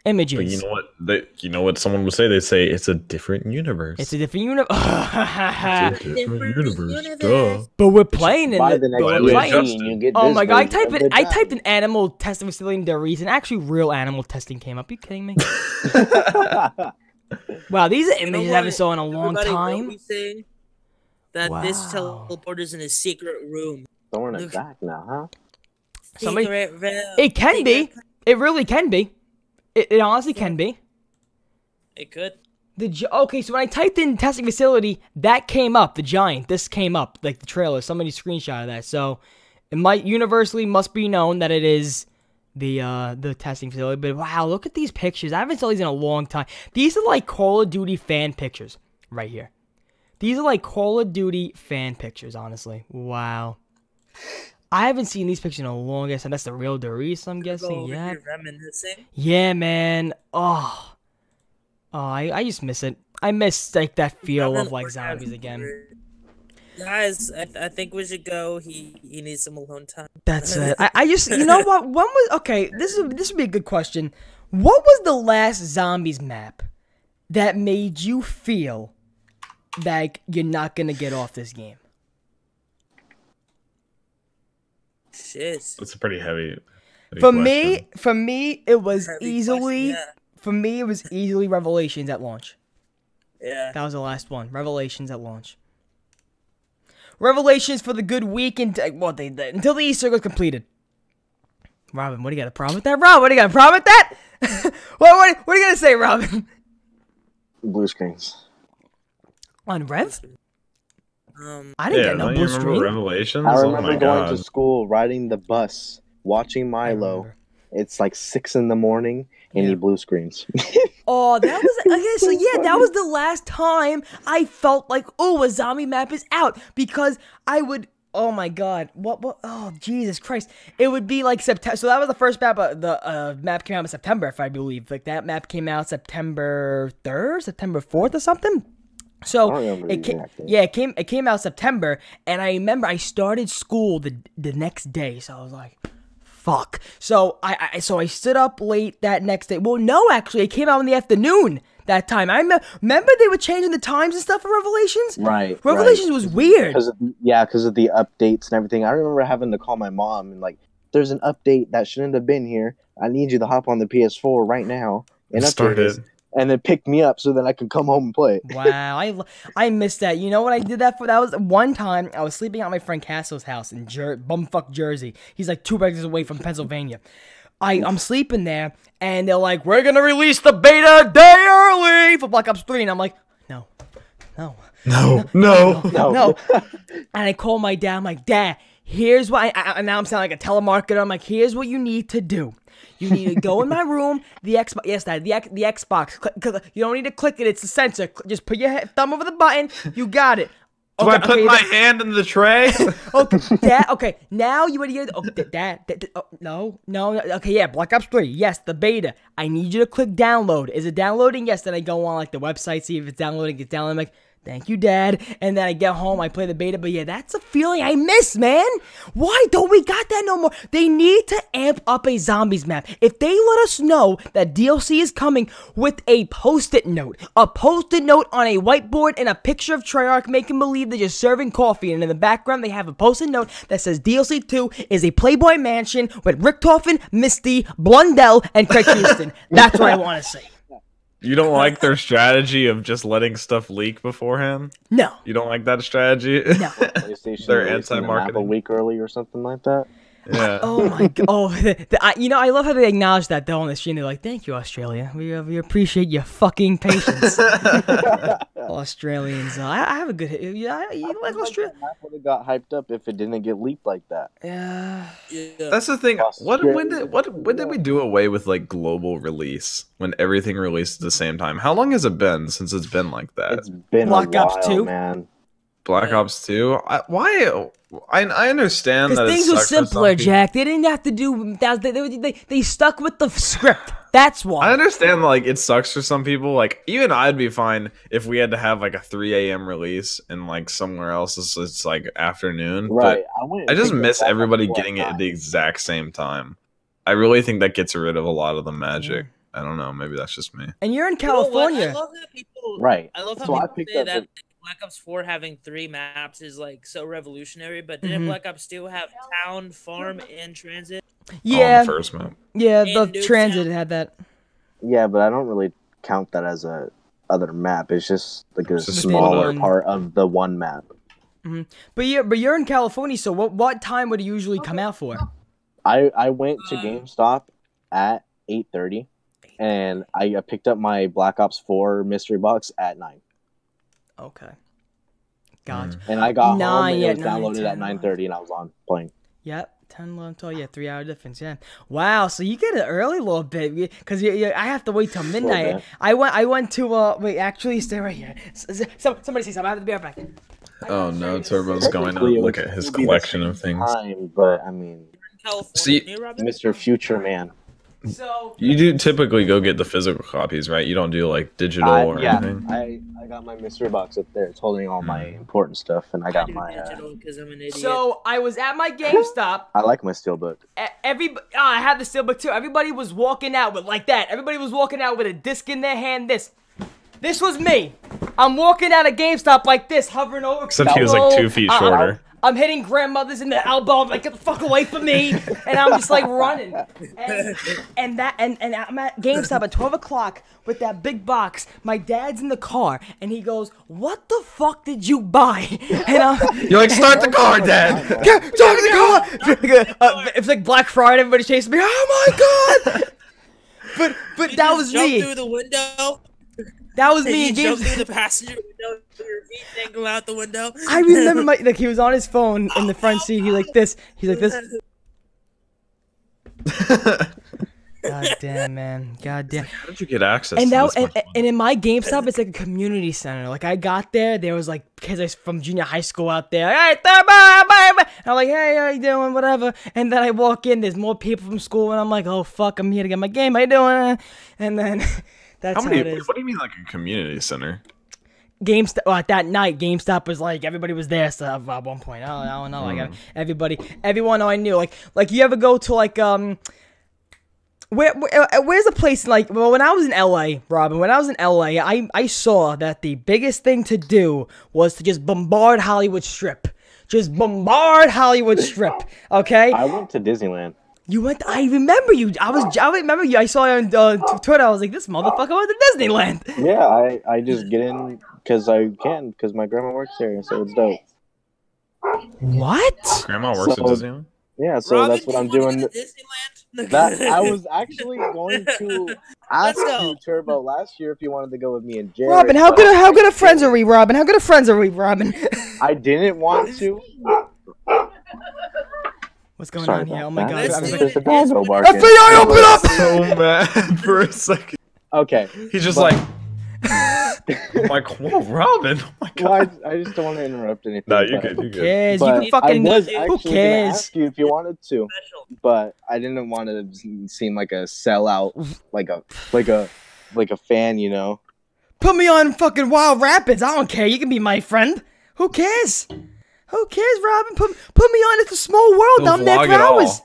A: Images.
C: But you know what? They, you know what someone would say? They'd say it's a different universe.
A: It's a different universe.
C: It's a different universe. Duh.
A: but we're playing in the,
B: the next
A: but
C: But
A: we're playing.
C: adjusted.
B: you get
A: Oh my god! I typed
B: of
A: in
B: the
A: I typed in animal testing facility into reason. Actually, real animal testing came up. Are you kidding me? wow, these are
D: You know
A: images I haven't saw in a long
D: Everybody will
A: time.
D: be saying that this
A: Wow.
D: teleporter's in a secret room.
B: Throwing it back now, huh?
A: Somebody-
D: Secret room.
A: It can be. It really can be. It, it honestly can be.
D: It could.
A: The gi- okay, so when I typed in testing facility, that came up. The giant. This came up like the trailer. Somebody screenshot of that. So it might universally must be known that it is the uh the testing facility. But wow, look at these pictures. I haven't saw these in a long time. These are like Call of Duty fan pictures right here. These are like Call of Duty fan pictures. Honestly, wow. I haven't seen these pictures in a long time. That's the real Doris, I'm guessing. Yeah,
D: reminiscing.
A: yeah, man. Oh, oh, I, I just miss it. I miss like that feel of like zombies again.
D: Here. Guys, I, I think we should go. He he needs some alone time.
A: That's it. I, I just, you know what? When was okay? This is this would be a good question. What was the last zombies map that made you feel like you're not gonna get off this game?
D: Shit.
C: It's a pretty heavy. heavy
A: For
C: question.
A: me, for me, it was
D: Heavy
A: easily.
D: question,
A: For me, it was easily Revelations at launch.
D: Yeah. yeah.
A: That was the last one. Revelations at launch. Revelations for the good week and what they, they until the Easter was completed. Robin, what do you got a problem with that? Robin, what do you got a problem with that? what, what, what are you gonna say, Robin?
B: Blue screens.
A: On Rev?
D: Um.
A: I didn't
C: Yeah,
A: get no
C: don't you
A: blue
C: remember
A: screen.
C: Revelations?
B: I
C: oh
B: remember
C: my
B: going
C: god.
B: to school, riding the bus, watching Milo. It's like six in the morning, and
A: Yeah.
B: he blue screens.
A: Oh, that was okay. So yeah, that was the last time I felt like, oh, a zombie map is out because I would. Oh my god, what? What? Oh Jesus Christ! It would be like September. So that was the first map. Uh, the uh, map came out in September, if I believe. Like that map came out September third, September fourth, or something. So
B: I don't remember
A: it came, yeah, it came it came out September, and I remember I started school the the next day, so I was like, "Fuck!" So I, I so I stood up late that next day. Well, no, actually, it came out in the afternoon that time. I me- remember they were changing the times and stuff for Revelations.
B: right.
A: Revelations was weird.
B: Because yeah, because of the updates and everything. I remember having to call my mom and like, "There's an update that shouldn't have been here. I need you to hop on the PS4 right now and update this."
C: Started.
B: and then pick me up so that I can come home and play.
A: Wow, I I missed that. You know what I did that for? That was one time I was sleeping at my friend Castle's house in Jer- bumfuck Jersey. He's like two exits away from Pennsylvania. I I'm sleeping there, and they're like, "We're gonna release the beta day early for Black Ops 3," and I'm like, "No, no,
C: No, no.
B: No.
A: no." and I call my dad. I'm like, "Dad, here's what." I, I, now I'm sounding like a telemarketer. I'm like, "Here's what you need to do." You need to go in my room. The Xbox, yes, Dad. The X- the Xbox. Click, click, you don't need to click it. It's a sensor. Just put your he- thumb over the button. You got it.
C: Do I put
A: okay,
C: my
A: that-
C: hand in the tray?
A: Okay, Dad. Okay, now you ready? to- Oh, Dad. Dad, Dad oh, no, no. Okay, yeah. Black Ops Three. Yes, the beta. I need you to click download. Is it downloading? Yes. Then I go on like the website, see if it's downloading. It's downloading. I'm like, thank you, Dad. And then I get home, I play the beta. But yeah, that's a feeling I miss, man. Why don't we got that no more? They need to amp up a zombies map. If they let us know that DLC is coming with a post-it note, a post-it note on a whiteboard and a picture of Treyarch making believe they're just serving coffee, and in the background they have a post-it note that says DLC 2 is a Playboy mansion with Richtofen, Misty, Blundell, and Craig Houston. That's what I want to see.
C: You don't like their strategy of just letting stuff leak beforehand?
A: No.
C: You don't like that strategy?
A: No.
B: PlayStation
C: They're
B: releasing the map a week early or something like that.
C: Yeah.
A: Oh my god! Oh, the, the, I, you know, I love how they acknowledge that though on the stream. They're like, "Thank you, Australia. We uh, we appreciate your fucking patience." Australians, uh, I, I have a good. Yeah, I- you like Australia?
B: would have got hyped up if it didn't get leaked like that.
A: Yeah.
D: Yeah.
C: That's the thing.
B: Across
C: What when did what when did we do away with like global release when everything released at the same time? How long has it been since it's been like that?
B: It's been
A: Black
B: a while,
A: 2?
B: man.
C: Black Ops Two. I, why? I I understand that
A: Because things were
C: sucks for some
A: simpler. Jack. They didn't have to do. That, they, they, they, they stuck with the script. That's why.
C: I understand like it sucks for some people. Like even I'd be fine if we had to have like a 3 a.m. release and like somewhere else it's, it's like afternoon.
B: Right.
C: But
B: I,
C: I just miss everybody
B: 4
C: getting it at
B: at
C: the exact same time. I really think that gets rid of a lot of the magic. I don't know. Maybe that's just me.
A: and you're in
D: You know?
A: California.
D: I love how people.
B: Right.
D: I love how
B: So I
D: people
B: picked
D: say
B: up
D: that
B: the-
D: Black Ops 4 having three maps is like so revolutionary, but didn't
A: Mhm.
D: Black Ops 2 have town, farm, and transit?
C: Oh, on
A: yeah,
C: the first map.
A: yeah.
D: And
A: The
D: Nuketown.
A: transit had that.
B: Yeah, but I don't really count that as a other map. It's just like a
C: It's just
B: smaller
A: one.
B: part of the one map.
A: But you're but you're in California, so what what time would it usually come out for?
B: I I went to
D: Um,
B: GameStop at eight thirty, and I uh, picked up my Black Ops Four mystery box at nine,
A: Okay. Gotcha.
B: and I got
A: Nine,
B: home and
A: yeah,
B: it was
A: nine,
B: downloaded
A: 10,
B: at nine thirty, and I was on playing.
A: Yep. 10, 11, 12, yeah, three hour difference, yeah. Wow, so you get it early a little bit, because you, you, I have to wait till midnight. I went, I went to, uh, wait, actually, stay right here. S- s- some, somebody say something, I have to be right back.
C: Oh no, Turbo's going to look at his
B: still be the
C: collection of things.
B: Time, but I mean,
C: See-
B: Mr. Future Man.
A: So,
C: You do typically go get the physical copies, right? You don't do like digital
B: I-
C: or
B: yeah,
C: anything.
B: I I got my mystery box up there. It's holding all my
C: Hmm.
B: important stuff, and I
D: I
B: got
D: do
B: my. Uh,
D: digital because I'm an idiot.
A: so I was at my GameStop.
B: I like my steelbook.
A: Every, oh, I had the steelbook too. Everybody was walking out with like that. Everybody was walking out with a disc in their hand. This, this was me. I'm walking out of GameStop like this, hovering over.
C: Except he was like two feet
A: I- I'm-
C: shorter.
A: I'm hitting grandmothers in the elbow. I'm like, get the fuck away from me. And I'm just like running. And, and that and, and I'm at GameStop at 12 o'clock with that big box. My dad's in the car and he goes, What the fuck did you buy? And I'm
C: You're like, start the car, Dad.
A: Get to the car! Uh, it's like Black Friday, everybody chasing me. Oh my god! But but
D: You
A: that
D: just
A: was
D: jump
A: me.
D: through the window.
A: That was me
D: you
A: in
D: jump through the passenger window. Your feet dangle out the window.
A: I remember my like he was on his phone in the front seat. He like this. He's like this. God damn, man. God damn.
C: How did you get access?
A: And
C: to
A: that
C: this
A: and,
C: much
A: and in my GameStop, it's like a community center. Like I got there, there was like kids I- from junior high school out there. Hey, bye, bye, bye. I'm like, hey, how you doing? Whatever. And then I walk in, there's more people from school, and I'm like, oh fuck, I'm here to get my game. How you doing? And then that's
C: How
A: how,
C: many?
A: it is.
C: What do you mean, like a community center?
A: GameStop well, at that night, GameStop was like everybody was there. So at one point, I don't, I don't know, like everybody, everyone I knew, like like you ever go to like um. Where, where uh, where's a place like well when I was in LA, Robin, when I was in LA, I I saw that the biggest thing to do was to just bombard Hollywood Strip. Just bombard Hollywood Strip, okay?
B: I went to Disneyland.
A: You went. I remember you. I was. I remember you. I saw you on uh, t- Twitter. I was like, this motherfucker went to Disneyland.
B: Yeah, I, I just get in because I can because my grandma works there, so it's dope.
A: What?
C: Grandma works
B: So-
C: at Disneyland.
B: Yeah, so
D: Robin,
B: that's what I'm doing.
D: Disneyland.
B: That I was actually going to ask you, Turbo, last year if you wanted to go with me and Jared.
A: Robin, how
B: but
A: good? How good of friends are we, Robin? How good of friends are we, Robin?
B: I didn't want to.
A: What's going
B: Sorry
A: on here? Oh my
B: that.
A: god!
D: Let's
A: I'm
D: do
A: like,
B: There's a
D: it.
B: doggo
D: It's-
B: barking.
A: FBI, open up!
C: so mad for a second.
B: Okay,
C: He's just
B: But-
C: like, I'm like, whoa, Robin. Oh my
B: well,
C: god.
B: I, I just don't want to interrupt anything.
C: No, you
B: but-
C: good. You
A: Who
C: good.
A: cares? You can fucking.
B: I was
A: Who
B: actually gonna
A: cares?
B: ask you if you wanted to, but I didn't want to seem like a sellout, like a like a like a fan, you know.
A: Put me on fucking Wild Rapids. I don't care. You can be my friend. Who cares? Who cares, Robin? Put put me on. It's a small world.
C: He'll
A: I'm there
C: vlog
A: for
C: it all.
A: hours.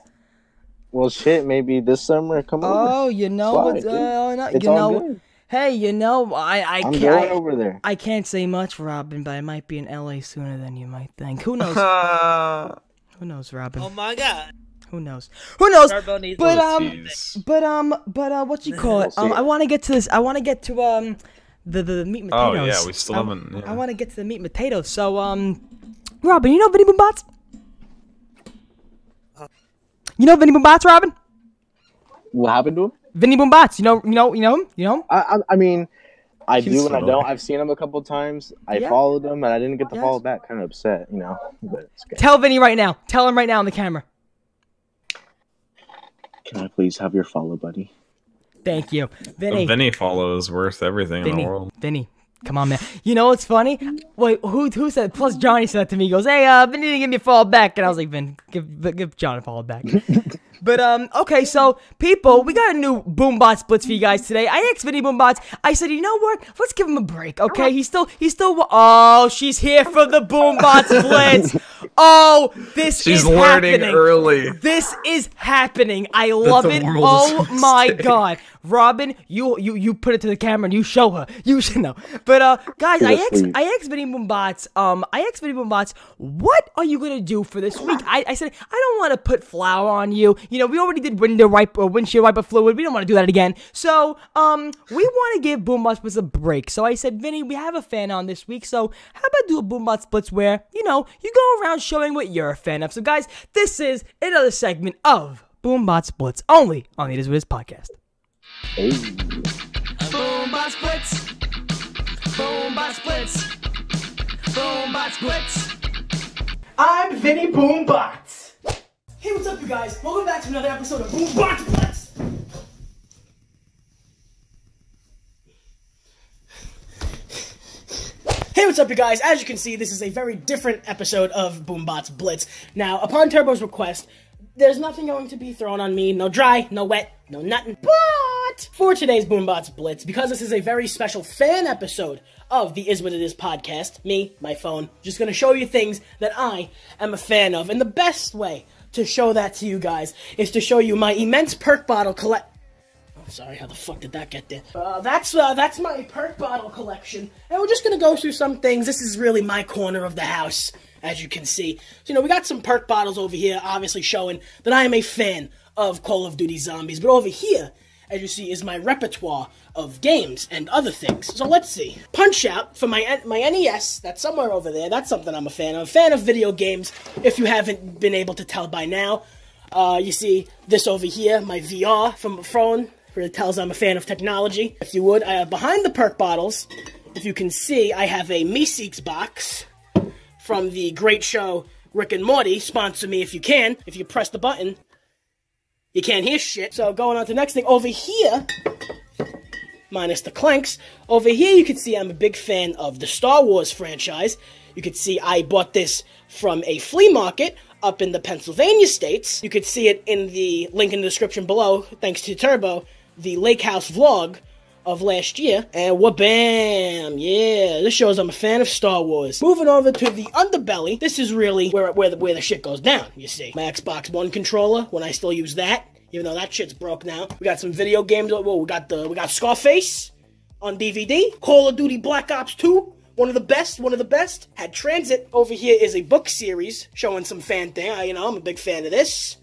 B: Well, shit, maybe this summer. Come on.
A: Oh, you know
B: Slide,
A: what? Uh, no,
B: it's
A: you
B: all
A: know.
B: good.
A: Hey, you know, I I
B: I'm
A: can't.
B: going
A: I,
B: over there.
A: I can't say much, Robin, but I might be in LA sooner than you might think. Who knows?
C: Uh,
A: Who knows, Robin?
D: Oh my god.
A: Who knows? Who knows? But um,
C: jeez.
A: but um, but uh, what you call it? Um. I want to get to this. I want to get to um, the the, the meat and
C: Oh, yeah, we still
A: I-
C: haven't- yeah.
A: I want to get to the meat and potatoes. So um, Robin, you know Vinny Boombots?
E: You know Vinny Boombots, Robin?
B: What happened to him?
E: Vinny Boombots. You know, you know, you know him. You know him.
B: I, I, I mean, I
C: He's
B: do and I don't. I've seen him a couple times. I
E: Yeah.
B: followed him and I didn't get the
E: Yes.
B: follow back. Kind of upset, you know. But it's good.
E: Tell Vinny right now. Tell him right now on the camera.
B: Can I please have your follow, buddy?
E: Thank you,
C: A
E: Vinny.
C: Vinny follows worth everything in the world.
E: Vinny, come on, man. You know what's funny? Wait, who who said? Plus Johnny said that to me. He goes, "Hey, uh, Vinny didn't give me a follow back," and I was like, "Vin, give give John a follow back." but um, okay, so people, we got a new Boombot splits for you guys today. I asked Vinny Boombots. I said, you know what? Let's give him a break, okay? He's still he's still. Oh, she's here for the Boombot splits. Oh, this
C: She's
E: is
C: learning
E: happening.
C: early.
E: This is happening. I love it. Oh my
C: mistake.
E: god. Robin, you you you put it to the camera and you show her. You should know. But uh guys, I asked. I asked Vinny Boombots, um, I asked Vinny Boombots, what are you gonna do for this week? I, I said, I don't wanna put flour on you. You know, we already did window wipe or windshield wiper fluid. We don't wanna do that again. So, um, we wanna give Boombots splits a break. So I said, Vinny, we have a fan on this week, so how about do a Boombot splits where, you know, you go around showing what you're a fan of. So guys, this is another segment of Boombot Splits only on the It Is What Is podcast.
B: Hey.
E: Boombot splits. Boombot splits. Boombot splits. I'm Vinny Boombots. Hey, what's up, you guys? Welcome back to another episode of Boombot Splits. Hey, what's up, you guys? As you can see, this is a very different episode of Boombots Blitz. Now, upon Turbo's request, there's nothing going to be thrown on me. No dry, no wet, no nothing. But for today's Boombots Blitz, because this is a very special fan episode of the Is What It Is podcast, me, my phone, just gonna show you things that I am a fan of. And the best way to show that to you guys is to show you my immense perk bottle collect. Oh, sorry, how the fuck did that get there? Uh, that's uh, that's my perk bottle collection, and we're just gonna go through some things. This is really my corner of the house, as you can see. So you know, we got some perk bottles over here, obviously showing that I am a fan of Call of Duty Zombies. But over here, as you see, is my repertoire of games and other things. So let's see. Punch Out for my my NES. That's somewhere over there. That's something I'm a fan of. Fan of video games. If you haven't been able to tell by now, uh, you see this over here, my VR from my phone. Really tells I'm a fan of technology. If you would, uh, behind the perk bottles, if you can see, I have a Meeseeks box from the great show Rick and Morty. Sponsor me if you can. If you press the button, you can't hear shit. So going on to the next thing over here, minus the clanks. Over here, you can see I'm a big fan of the Star Wars franchise. You can see I bought this from a flea market up in the Pennsylvania states. You could see it in the link in the description below, thanks to Turbo, the Lake House vlog of last year. And wha-bam! Yeah, this shows I'm a fan of Star Wars. Moving over to the underbelly, this is really where where the, where the shit goes down, you see. My Xbox One controller, when I still use that, even though that shit's broke now. We got some video games. Well, we got the we got Scarface on DVD. Call of Duty Black Ops 2. One of the best, one of the best. Had Transit. Over here is a book series showing some fan thing. I, you know, I'm a big fan of this.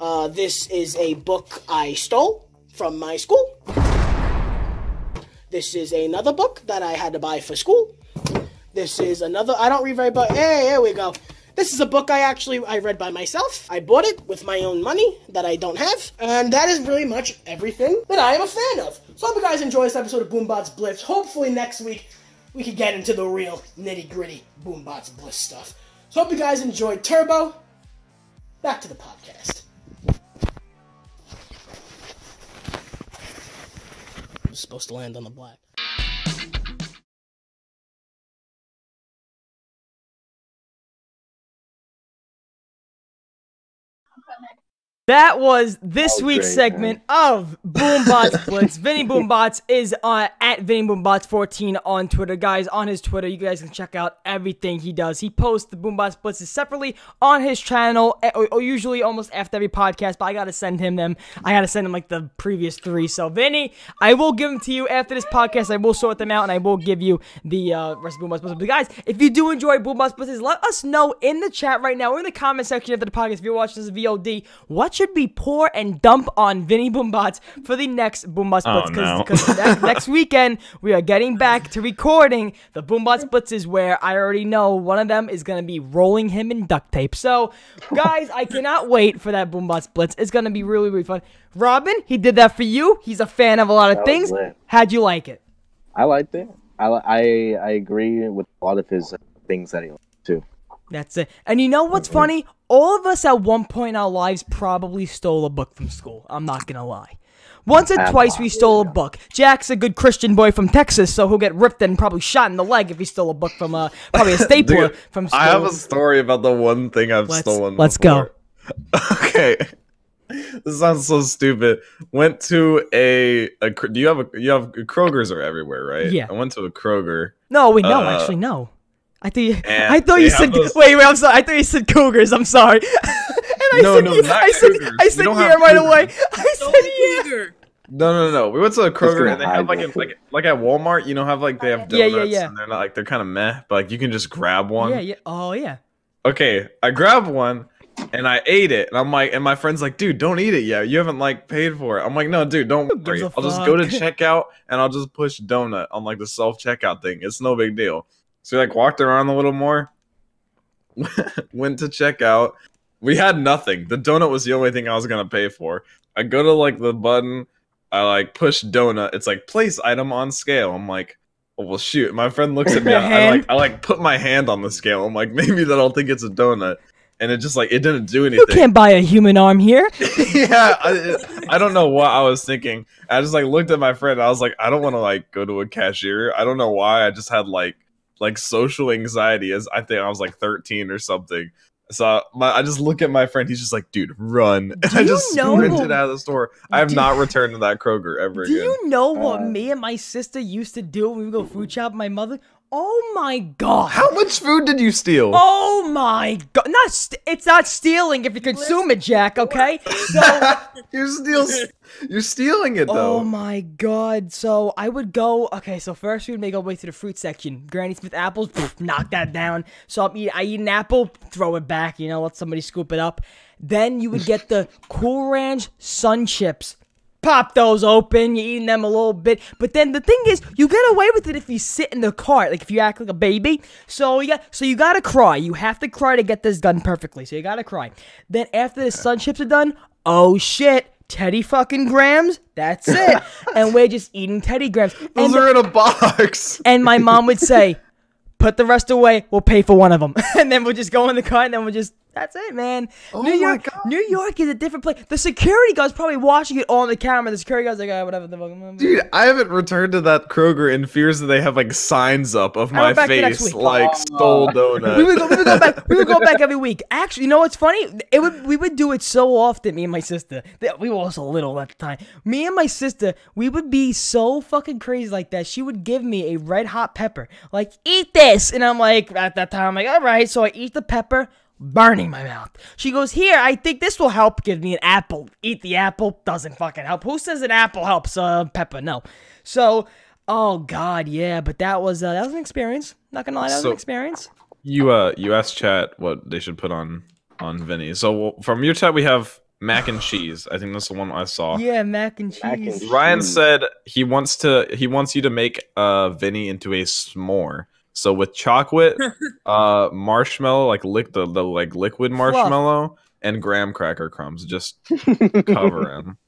E: Uh, this is a book I stole from my school. This is another book that I had to buy for school. This is another. I don't read very but Hey, here we go. This is a book I actually I read by myself. I bought it with my own money that I don't have, and that is really much everything that I am a fan of. So I hope you guys enjoy this episode of Boombots Blitz. Hopefully next week we can get into the real nitty gritty Boombots Blitz stuff. So hope you guys enjoyed Turbo. Back to the podcast. Supposed to land on the black. That was this
B: That was
E: week's
B: great,
E: segment of Boombots Blitz. Vinny Boombots is uh, at Vinny Boombots14 on Twitter. Guys, on his Twitter, you guys can check out everything he does. He posts the Boombots Blitzes separately on his channel, eh, or, usually almost after every podcast, but I gotta send him them. I gotta send him like the previous three. So, Vinny, I will give them to you after this podcast. I will sort them out and I will give you the uh, rest of Boombots Blitzes. But, guys, if you do enjoy Boombots Blitzes, let us know in the chat right now or in the comment section after the podcast if you're watching this VOD what
A: should we pour and dump on Vinny Boombots for the next Boombots
C: Oh,
A: Blitz?
C: no.
A: Because next, next weekend we are getting back to recording the Boombots Blitzes where I already know one of them is gonna be rolling him in duct tape. So, guys, I cannot wait for that Boombots Blitz. It's gonna be really really fun. Robin, he did that for you. He's a fan of a lot of
B: That
A: things. How'd you like it?
B: I liked it. I I I agree with a lot of his things that he liked too.
A: That's it. And you know what's funny? All of us at one point in our lives probably stole a book from school. I'm not gonna lie. Once or twice we stole a book. Jack's a good Christian boy from Texas, so he'll get ripped and probably shot in the leg if he stole a book from uh, probably a stapler
C: Dude,
A: from school.
C: I have a story about the one thing I've
A: Let's-
C: stolen.
A: let's go.
C: okay. This sounds so stupid. Went to a, a do you have a you have Kroger's are everywhere, right?
A: Yeah.
C: I went to a Kroger.
A: no, we no,
C: uh,
A: actually, no. I thought you,
C: and
A: I thought you said.
C: those-
A: Wait, wait, I'm sorry. I thought you said cougars. I'm sorry. and I
C: No,
A: said,
C: no, not
A: I said,
C: cougars.
A: I said
C: don't
A: yeah right
C: cougars.
A: away. I said yeah.
D: Cougar.
C: No, no, no. We went to a Kroger and they have like a, like like at Walmart, you know, have like they have donuts
A: yeah, yeah.
C: and they're not like they're kind of meh, but like you can just grab one.
A: Yeah, yeah. Oh, yeah.
C: Okay, I grabbed one and I ate it, and I'm like, and my friend's like, dude, don't eat it yet. You haven't like paid for it. I'm like, no, dude, don't
A: Who gives
C: worry.
A: a
C: I'll just go to checkout and I'll just push donut on like the self checkout thing. It's no big deal. So we like walked around a little more, went to checkout. We had nothing. The donut was the only thing I was gonna pay for. I go to like the button, I like push donut. It's like place item on scale. I'm like, oh, well, shoot. My friend looks at me. I, I like I like put my hand on the scale. I'm like, maybe that'll think it's a donut, and it just like it didn't do anything.
A: You can't buy a human arm here.
C: yeah, I, I don't know what I was thinking. I just like looked at my friend. I was like, I don't want to like go to a cashier. I don't know why. I just had like like social anxiety as I think I was like 13 or something. So my, I just look at my friend. He's just like, dude, run! And I just
A: know-
C: sprinted out of the store. I have
A: Do-
C: not returned to that Kroger ever
A: Do
C: again.
A: you know what
B: Uh,
A: me and my sister used to do when we would go food shop? My mother. Oh my god.
C: How much food did you steal?
A: Oh my god! Not st- it's not stealing if you consume it, Jack. Okay. So.
C: you're still you're stealing it though.
A: Oh my god! So I would go. Okay, so first we would make our way to the fruit section. Granny Smith apples, pff, knock that down. So I eat. I eat an apple, throw it back. You know, let somebody scoop it up. Then you would get the Cool Ranch Sun Chips. Pop those open. You're eating them a little bit, but then the thing is, you get away with it if you sit in the cart, like if you act like a baby. So you got, so you gotta cry. You have to cry to get this done perfectly. So you gotta cry. Then after the sun chips are done, oh shit, Teddy fucking Grahams. That's it. and we're just eating Teddy Grahams.
C: Those
A: And,
C: are in a box.
A: and my mom would say, "Put the rest away. We'll pay for one of them." and then we'll just go in the car, and then we'll just. That's it, man.
C: Oh
A: New
C: my
A: York,
C: God.
A: New York is a different place. The security guard's probably watching it on the camera. The security guard's like, oh, whatever the fuck.
C: Dude, I haven't returned to that Kroger in fears that they have like signs up of my
A: went back the next
C: face,
A: week.
C: like oh, stole donut.
A: we would go, we would go back. We would go back every week. Actually, you know what's funny? It would we would do it so often. Me and my sister. We were also little at the time. Me and my sister, we would be so fucking crazy like that. She would give me a red hot pepper, like eat this, and I'm like at that time, I'm like all right. So I eat the pepper. Burning my mouth. She goes, Here, I think this will help. Give me an apple. Eat the apple. Doesn't fucking help. Who says an apple helps? Uh, pepper. No. So, oh God, yeah. But that was uh, that was an experience. Not gonna lie, that was
C: So-
A: an experience.
C: You uh, you asked chat what they should put on on Vinny. So from your chat we have mac and cheese. I think that's the one I saw.
A: Yeah, mac and cheese.
B: Mac and.
C: Ryan said he wants to he wants you to make uh Vinny into a s'more. So with chocolate, uh marshmallow, like lick the, the like liquid marshmallow and graham cracker crumbs. Just cover him.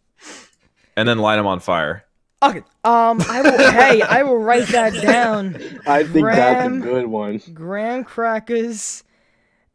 C: And then light him on fire.
A: Okay. Um, I will. hey, I will write that down.
B: I think that's a good one.
A: Graham crackers,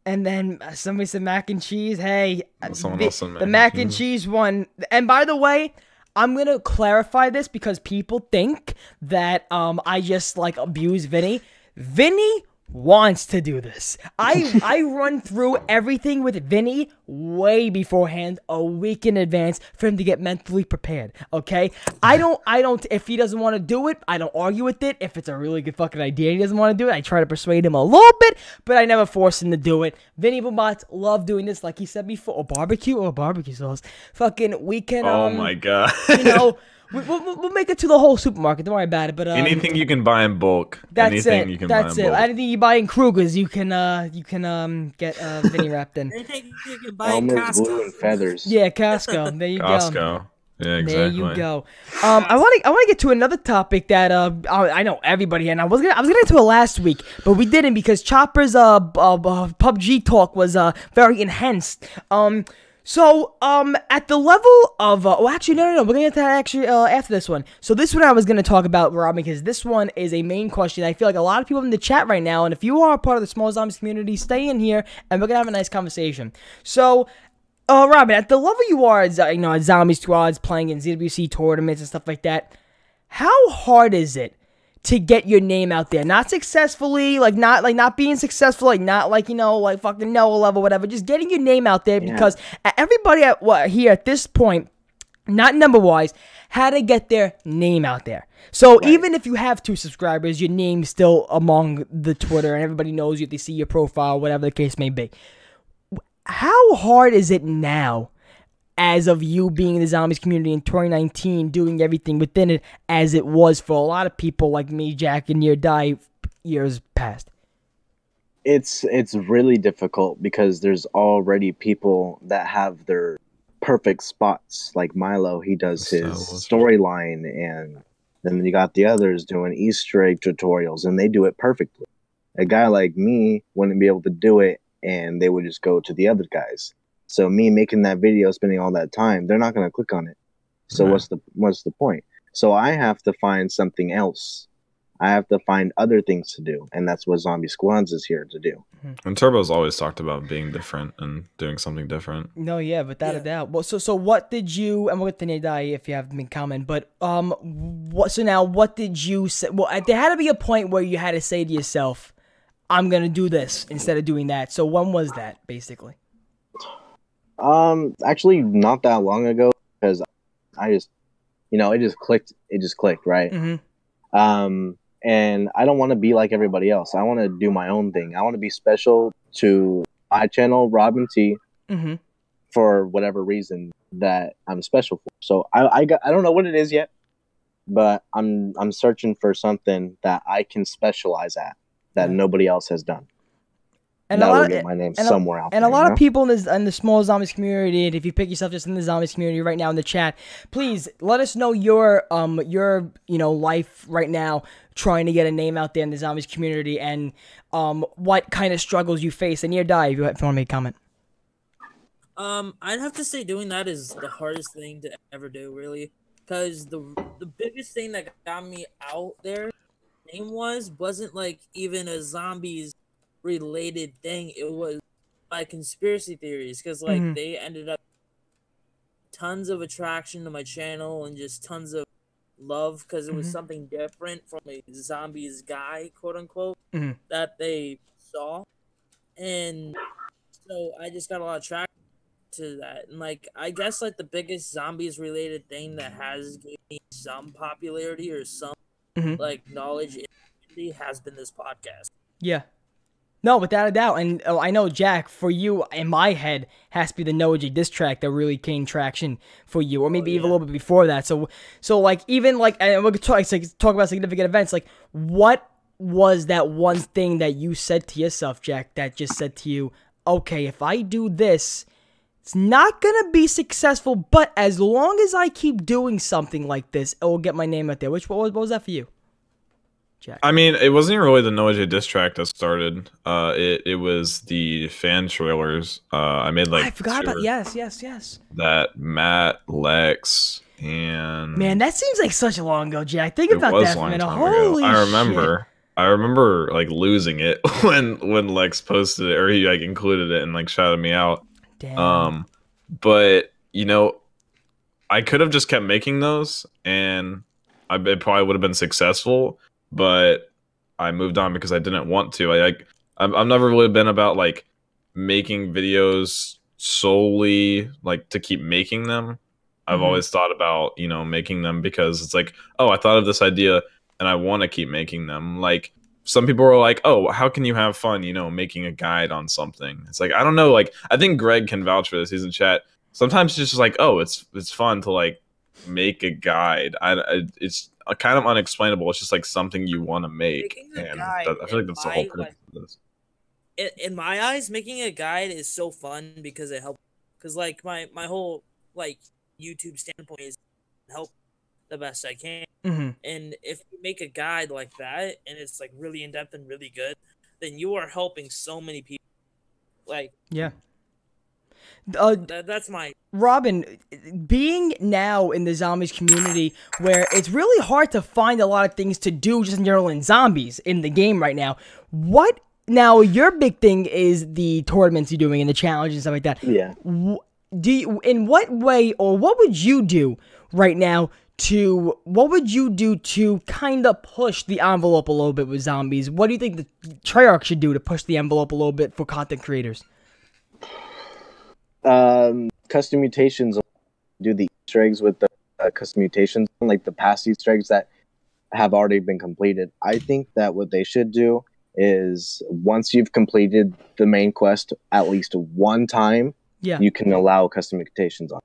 A: and then uh, somebody said mac and cheese. Hey, uh,
C: Someone
A: the,
C: else said
A: the
C: mac
A: mac
C: and
A: and
C: cheese.
A: cheese one. And by the way, I'm gonna clarify this because people think that um I just like abuse Vinny. Vinny wants to do this. I I run through everything with Vinny way beforehand, a week in advance for him to get mentally prepared. Okay? I don't I don't if he doesn't want to do it, I don't argue with it. If it's a really good fucking idea and he doesn't want to do it, I try to persuade him a little bit, but I never force him to do it. Vinny Boombots love doing this, like he said before, or barbecue or barbecue sauce. Fucking we can
C: Oh
A: um,
C: my god.
A: you know, we, we'll, we'll make it to the whole supermarket. Don't worry about it. But um,
C: Anything you can buy in bulk.
A: That's
C: anything
A: it.
C: you can
A: That's
C: buy
A: it.
C: in bulk.
A: Anything you buy in Kroger's, you can uh you can um get uh Vinny wrapped in.
D: Anything you can buy in
B: Elmer's glue
D: Costco.
B: and feathers.
A: Yeah, Costco. There you go.
C: Costco. Yeah, exactly.
A: There you go. Um, I want to I want to get to another topic that uh I I know everybody and I was gonna I was gonna get to it last week, but we didn't because Chopper's uh, b- uh uh, PUBG talk was uh very enhanced. Um. So, um, at the level of, uh, well, actually, no, no, no, we're gonna get to that actually uh, after this one. So, this one I was gonna talk about, Rob, because this one is a main question. I feel like a lot of people in the chat right now, and if you are a part of the Small Zombies community, stay in here, and we're gonna have a nice conversation. So, uh, Robin, at the level you are, you know, at Zombie Squads, playing in ZWC tournaments and stuff like that, how hard is it to get your name out there? Not successfully, like not like not being successful, like not like you know, like fucking Noah level, whatever. Just getting your name out there
B: Yeah.
A: because everybody at what here at this point, not number wise, had to get their name out there. So even if you have two subscribers, your name's still among the Twitter, and everybody knows you. They see your profile, whatever the case may be how hard is it now as of you being in the zombies community in 2019 doing everything within it as it was for a lot of people like me jack and near die years past.
B: It's it's really difficult because there's already people that have their perfect spots. Like milo he does his storyline and then you got the others doing easter egg tutorials and they do it perfectly. A guy like me wouldn't be able to do it and they would just go to the other guys so me making that video spending all that time they're not going to click on it. So
C: Right.
B: what's the what's the point? So i have to find something else. I have to find other things to do and that's what zombie squads is here to do.
C: And Turbo's always talked about being different and doing something different.
A: no yeah without a doubt. Well so so what did you and we'll get to near die if you haven't been comment but um what so now what did you say well there had to be a point where you had to say to yourself i'm gonna do this instead of doing that. So when was that basically
B: Um, actually, not that long ago because I just, you know, it just clicked. It just clicked, right?
A: mm-hmm.
B: Um, and I don't want to be like everybody else. I want to do my own thing. I want to be special to my channel, Robin T,
A: Mm-hmm.
B: for whatever reason that I'm special for. So I, I got, I don't know what it is yet, but I'm, I'm searching for something that I can specialize at that
A: Yeah.
B: nobody else has done.
A: And
B: that
A: a lot
B: will
A: of,
B: get my name
A: and a-
B: out
A: And
B: there.
A: a lot
B: you
A: of people in this in the small zombies community, and if you pick yourself just in the zombies community right now in the chat, please let us know your um your you know life right now trying to get a name out there in the zombies community and um what kind of struggles you face. And near die if you, if you want to make a comment.
D: Um, I'd have to say doing that is the hardest thing to ever do, really, because the the biggest thing that got me out there, name was wasn't like even a zombies related thing. It was my conspiracy theories, because like
A: Mhm.
D: they ended up tons of attraction to my channel and just tons of love because it was
A: Mhm.
D: something different from a zombies guy, quote unquote,
A: Mhm.
D: that they saw, and so I just got a lot of traction to that. And like I guess like the biggest zombies related thing that has gained me some popularity or some
A: Mhm.
D: like knowledge in the community has been this podcast.
A: Yeah. No, without a doubt. And oh, I know, Jack, for you, in my head, has to be the Noah J diss track that really gained traction for you, or maybe oh, even a little bit before that. So, so like, even like, and we could talk, like, talk about significant events. Like, what was that one thing that you said to yourself, Jack, that just said to you, okay, if I do this, it's not gonna be successful, but as long as I keep doing something like this, it will get my name out there. Which what was, what was that for you, Jack?
C: I mean, it wasn't really the Noah diss track that started. Uh, it it was the fan trailers. Uh, I made like
A: I forgot about yes, yes, yes.
C: that Matt, Lex, and
A: Man, that seems like such a long ago, Jack. Think about that for a
C: long
A: minute.
C: time
A: Holy
C: ago. I
A: shit.
C: remember. I remember like losing it when when Lex posted it or he like included it and like shouted me out.
A: Damn.
C: Um, but you know, I could have just kept making those, and I it probably would have been successful. But I moved on because I didn't want to. I like I've, I've never really been about like making videos solely like to keep making them. I've
A: Mhm.
C: always thought about you know making them because it's like oh I thought of this idea and I want to keep making them. Like some people are like, "Oh, how can you have fun, you know, making a guide on something?" It's like I don't know. Like I think Greg can vouch for this. He's in chat. Sometimes it's just like, "Oh, it's it's fun to like make a guide. I, I it's kind of unexplainable. It's just like something you want to make, and that, I feel like
D: in
C: that's the whole
D: like-
C: purpose of this.
D: in, in my eyes, making a guide is so fun because it helps. Because like my my whole like YouTube standpoint is help the best I can.
A: hmm
D: And if you make a guide like that and it's like really in depth and really good, then you are helping so many people. Like
A: Yeah. Uh,
D: that's my
A: Robin, being now in the zombies community where it's really hard to find a lot of things to do just in general in zombies in the game right now, what now your big thing is the tournaments you're doing and the challenges and stuff like that.
B: Yeah.
A: Do you, in what way or what would you do right now to what would you do to kind of push the envelope a little bit with zombies? What do you think the Treyarch should do to push the envelope a little bit for content creators?
B: Um, custom mutations. Do the Easter eggs with the uh, custom mutations, like the past Easter eggs that have already been completed. I think that what they should do is once you've completed the main quest at least one time,
A: Yeah.
B: you can allow custom mutations on.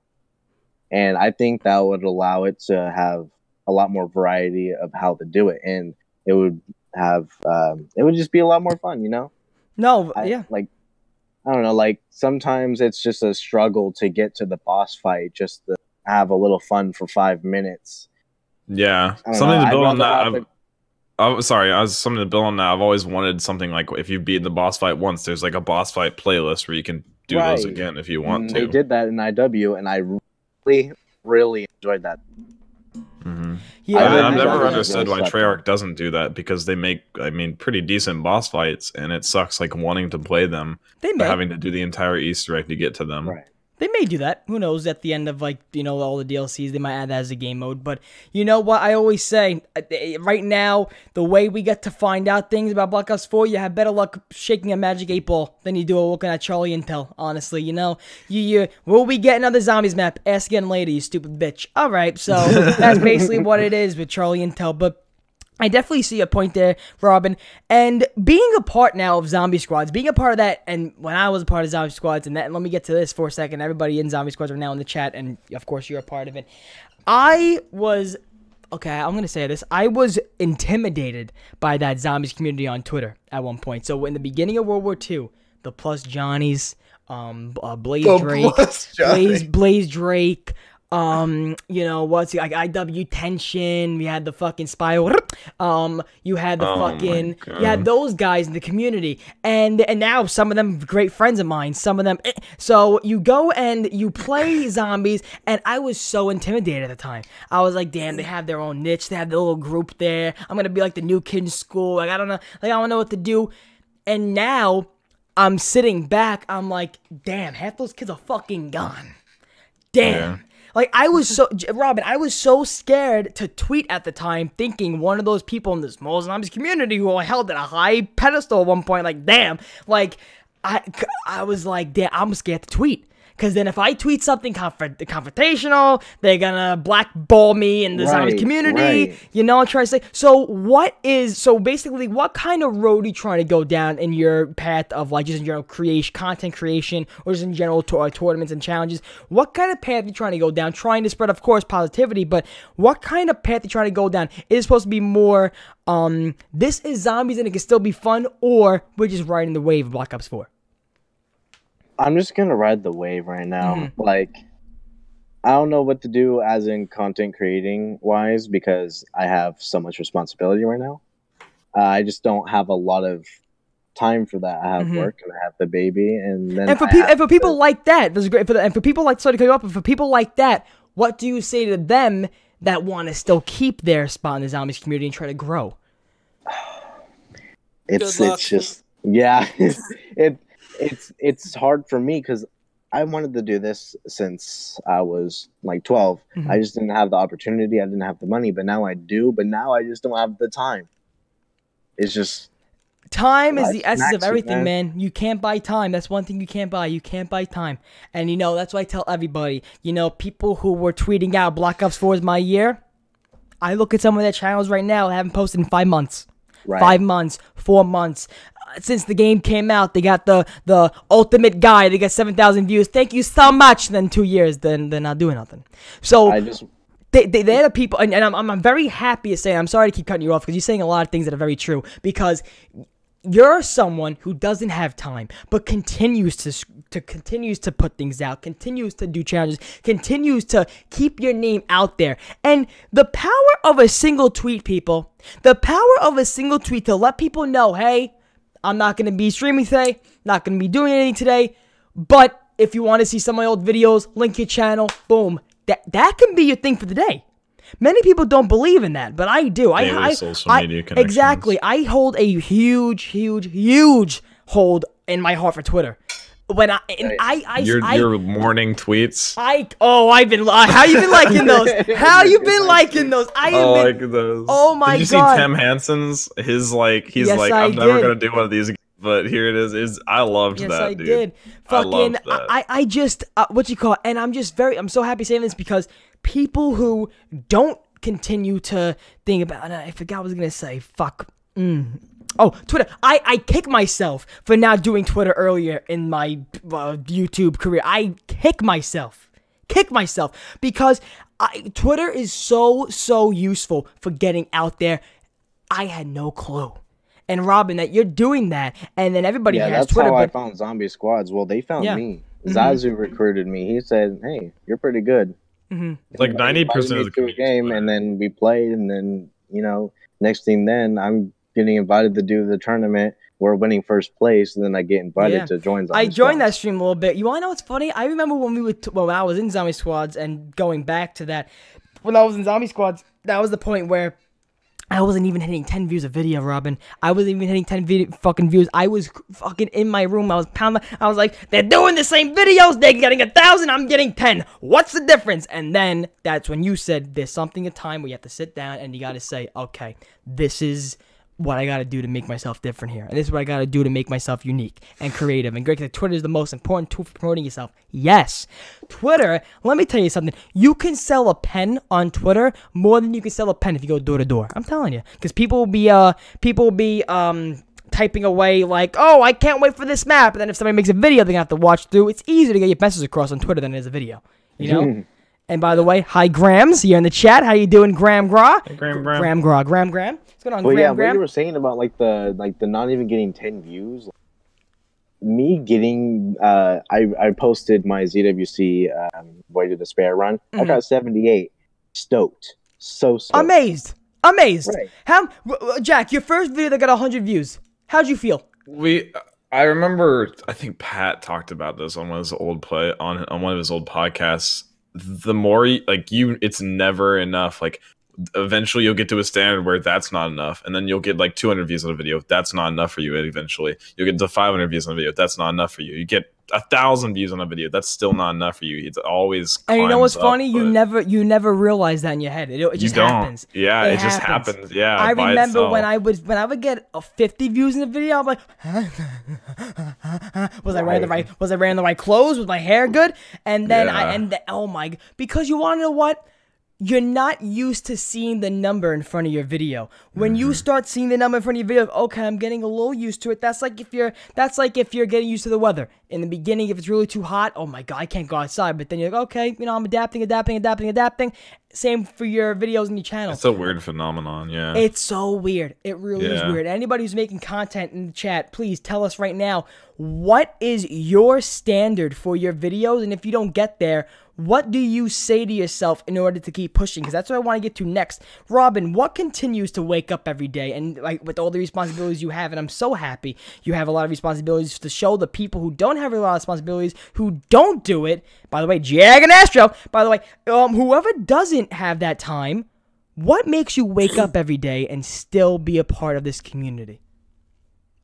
B: And I think that would allow it to have a lot more variety of how to do it, and it would have um, it would just be a lot more fun, you know.
A: No,
B: I,
A: yeah.
B: Like, I don't know. Like sometimes it's just a struggle to get to the boss fight, just to have a little fun for five minutes.
C: Yeah, something
B: know,
C: to build on that. Oh, sorry. I was something to build on that. I've always wanted something like if you beat the boss fight once, there's like a boss fight playlist where you can do those again if you
B: And
C: want mm,
B: They
C: to.
B: did that in IW, and I really, really enjoyed that.
C: Hmm
A: Yeah,
B: I
C: I've,
B: really
C: I've
B: enjoyed
C: never understood why Treyarch doesn't do that because they make, I mean, pretty decent boss fights, and it sucks like wanting to play them
A: they
C: but having to do the entire Easter egg to get to them.
B: Right.
A: They may do that. Who knows? At the end of like you know all the DLCs, they might add that as a game mode. But you know what? I always say, uh, eh, right now, the way we get to find out things about Black Ops 4, you have better luck shaking a magic eight ball than you do looking at Charlie Intel. Honestly, you know, you, you will we get another zombies map? Ask again later, you stupid bitch. All right, so that's basically what it is with Charlie Intel. But I definitely see a point there, Robin. And being a part now of Zombie Squads, being a part of that, and when I was a part of Zombie Squads, and that, and let me get to this for a second. Everybody in Zombie Squads are now in the chat, and of course you're a part of it. I was okay. I'm gonna say this. I was intimidated by that zombies community on Twitter at one point. So in the beginning of World War II, the Plus Johnnies, um, uh, Blaze Drake, Blaze Blaze Drake. Um, you know what's like IW tension. We had the fucking spy. Um, you had the
C: Oh
A: fucking. You had those guys in the community, and and now some of them great friends of mine. Some of them. eh. So you go and you play zombies, and I was so intimidated at the time. I was like, damn, they have their own niche. They have their little group there. I'm gonna be like the new kid in school. Like I don't know. Like I don't know what to do. And now I'm sitting back. I'm like, damn, half those kids are fucking gone. Damn.
C: Yeah.
A: Like I was so Robin, I was so scared to tweet at the time, thinking one of those people in small zombies community who I held at a high pedestal at one point. Like, damn, like I, I was like, damn, I'm scared to tweet. Cause then if I tweet something conf- confrontational, they're gonna blackball me in the zombies
B: Right,
A: community.
B: right.
A: You know what I'm trying to say? So what is so basically what kind of road are you trying to go down in your path of like just in general creation content creation or just in general to- uh, tournaments and challenges? What kind of path are you trying to go down? Trying to spread of course positivity, but what kind of path are you trying to go down? Is it supposed to be more um this is zombies and it can still be fun, or we're just riding the wave of Black Ops 4?
B: I'm just gonna ride the wave right now.
A: Mm-hmm.
B: Like, I don't know what to do as in content creating wise because I have so much responsibility right now. Uh, I just don't have a lot of time for that. I have
A: Mhm.
B: work and I have the baby, and then
A: And for
B: I
A: people and for people
B: to-
A: like that, this is great. For the, and for people like sorry to cut you off, but for people like that, what do you say to them that want to still keep their spot in the zombies community and try to grow?
B: it's
D: Good luck.
B: it's just yeah, it it's it's hard for me because I wanted to do this since I was like 12.
A: Mhm.
B: I just didn't have the opportunity. I didn't have the money, but now I do. But now I just don't have the time. It's just
A: Time is the essence of everything,
B: man.
A: man. You can't buy time. That's one thing you can't buy. You can't buy time. And you know, that's why I tell everybody, you know, people who were tweeting out Black Ops 4 is my year. I look at some of their channels right now, they haven't posted in five months.
B: right.
A: Five months, four months. Since the game came out, they got the the ultimate guy. They got seven thousand views. Thank you so much. Then two years, then they're not doing nothing. So
B: I just
A: they, they, they're the people, and, and I'm, I'm very happy to say, I'm sorry to keep cutting you off because you're saying a lot of things that are very true. Because you're someone who doesn't have time, but continues to to continues to put things out, continues to do challenges, continues to keep your name out there. And the power of a single tweet, people, the power of a single tweet to let people know, hey, I'm not gonna be streaming today, not gonna be doing anything today, but if you want to see some of my old videos, link your channel, boom. That that can be your thing for the day. Many people don't believe in that, but I do. I,
C: Daily
A: I,
C: social
A: I-
C: media connections.
A: exactly. I hold a huge, huge, huge hold in my heart for Twitter. When I, and I, I,
C: Your
A: I,
C: your morning tweets.
A: I, oh, I've been, uh, how you been liking those? How you been liking those? I have
C: Oh,
A: been,
C: like those.
A: Oh my god!
C: Did you
A: God.
C: see Tim Hansen's? His like, he's
A: Yes,
C: like,
A: I
C: I'm never
A: did.
C: gonna do one of these, again, but here it is. Is I loved
A: Yes,
C: that,
A: I
C: dude.
A: did.
C: I
A: Fucking,
C: loved
A: I,
C: that.
A: I, I just, uh, what you call it? And I'm just very, I'm so happy saying this because people who don't continue to think about, and I forgot what I was gonna say. Fuck. Mm. Oh, Twitter. I, I kick myself for not doing Twitter earlier in my uh, YouTube career. I kick myself. Kick myself because I, Twitter is so, so useful for getting out there. I had no clue. And Robin, that you're doing that, and then everybody
B: Yeah,
A: has
B: that's
A: Twitter,
B: how I found zombie squads. Well, they found
A: Yeah.
B: me. Zazu recruited me. He said, "Hey, you're pretty good."
C: like ninety percent of the
B: to a
C: community's
B: game, and then we played, and then you know, next thing, then I'm getting invited to do the tournament. We're winning first place, and then I get invited
A: Yeah.
B: to join. Zombie
A: I joined that stream a little bit. You want to know what's funny? I remember when we would, t- well, when I was in Zombie Squads and going back to that, when I was in Zombie Squads, that was the point where I wasn't even hitting 10 views a video, Robin. I wasn't even hitting 10 video, fucking views. I was fucking in my room. I was pounding. I was like, they're doing the same videos. They're getting a thousand. I'm getting 10. What's the difference? And then that's when you said there's something in time where you have to sit down and you got to say, okay, this is what I gotta do to make myself different here. And this is what I gotta do to make myself unique and creative. And Greg said Twitter is the most important tool for promoting yourself. Yes. Twitter, let me tell you something. You can sell a pen on Twitter more than you can sell a pen if you go door to door. I'm telling you. Because people will be uh people will be um typing away like, oh, I can't wait for this map. And then if somebody makes a video, they're gonna have to watch through. It's easier to get your message across on Twitter than it is a video. You know? and by the way, hi Grams, you're in the chat. How you doing, Graham Gra?
C: Graham, Graham.
A: Graham Gra. Graham Graham. What's going on,
B: Well,
A: Graham
B: yeah, what
A: Graham?
B: you were saying about like the like the not even getting ten views. Me getting, uh, I I posted my ZWC um, Voyage of Despair run. I
A: Mhm.
B: got seventy eight. Stoked, so stoked.
A: Amazed. Amazed.
B: Right.
A: How w- w- Jack, your first video that got 100 views. How'd you feel?
C: We, I remember. I think Pat talked about this on one of his old play on on one of his old podcasts. The more like you, it's never enough. Like eventually you'll get to a standard where that's not enough, and then you'll get like 200 views on a video. That's not enough for you. Eventually, you'll get to 500 views on a video. That's not enough for you. You get a thousand views on a video. That's still not enough for you. It's always.
A: And you know what's
C: up,
A: funny? you never you never realize that in your head. It, it
C: you
A: just
C: don't.
A: happens.
C: Yeah,
A: It
C: it, just
A: happens.
C: happens. Yeah,
A: I remember when. I would when I would get a 50 views in a video, I'm like, was I wearing the
B: Right.
A: was I wearing the right clothes? Was my hair good? And then I
C: Yeah.
A: and the, oh my because you want to know what? You're not used to seeing the number in front of your video. When
C: Mm-hmm.
A: you start seeing the number in front of your video, okay, I'm getting a little used to it. That's like if you're that's like if you're getting used to the weather. In the beginning, if it's really too hot, oh my god, I can't go outside. But then you're like, okay, you know, I'm adapting, adapting, adapting, adapting. Same for your videos and your channel.
C: It's a weird phenomenon. Yeah.
A: It's so weird. It really is weird. Anybody who's making content in the chat, please tell us right now what is your standard for your videos, and if you don't get there, what do you say to yourself in order to keep pushing? Because that's what I want to get to next. Robin, what continues to wake up every day and like with all the responsibilities you have, and I'm so happy you have a lot of responsibilities to show the people who don't have a lot of responsibilities, who don't do it. By the way, Jag and Astro. By the way, um, whoever doesn't have that time, what makes you wake up every day and still be a part of this community?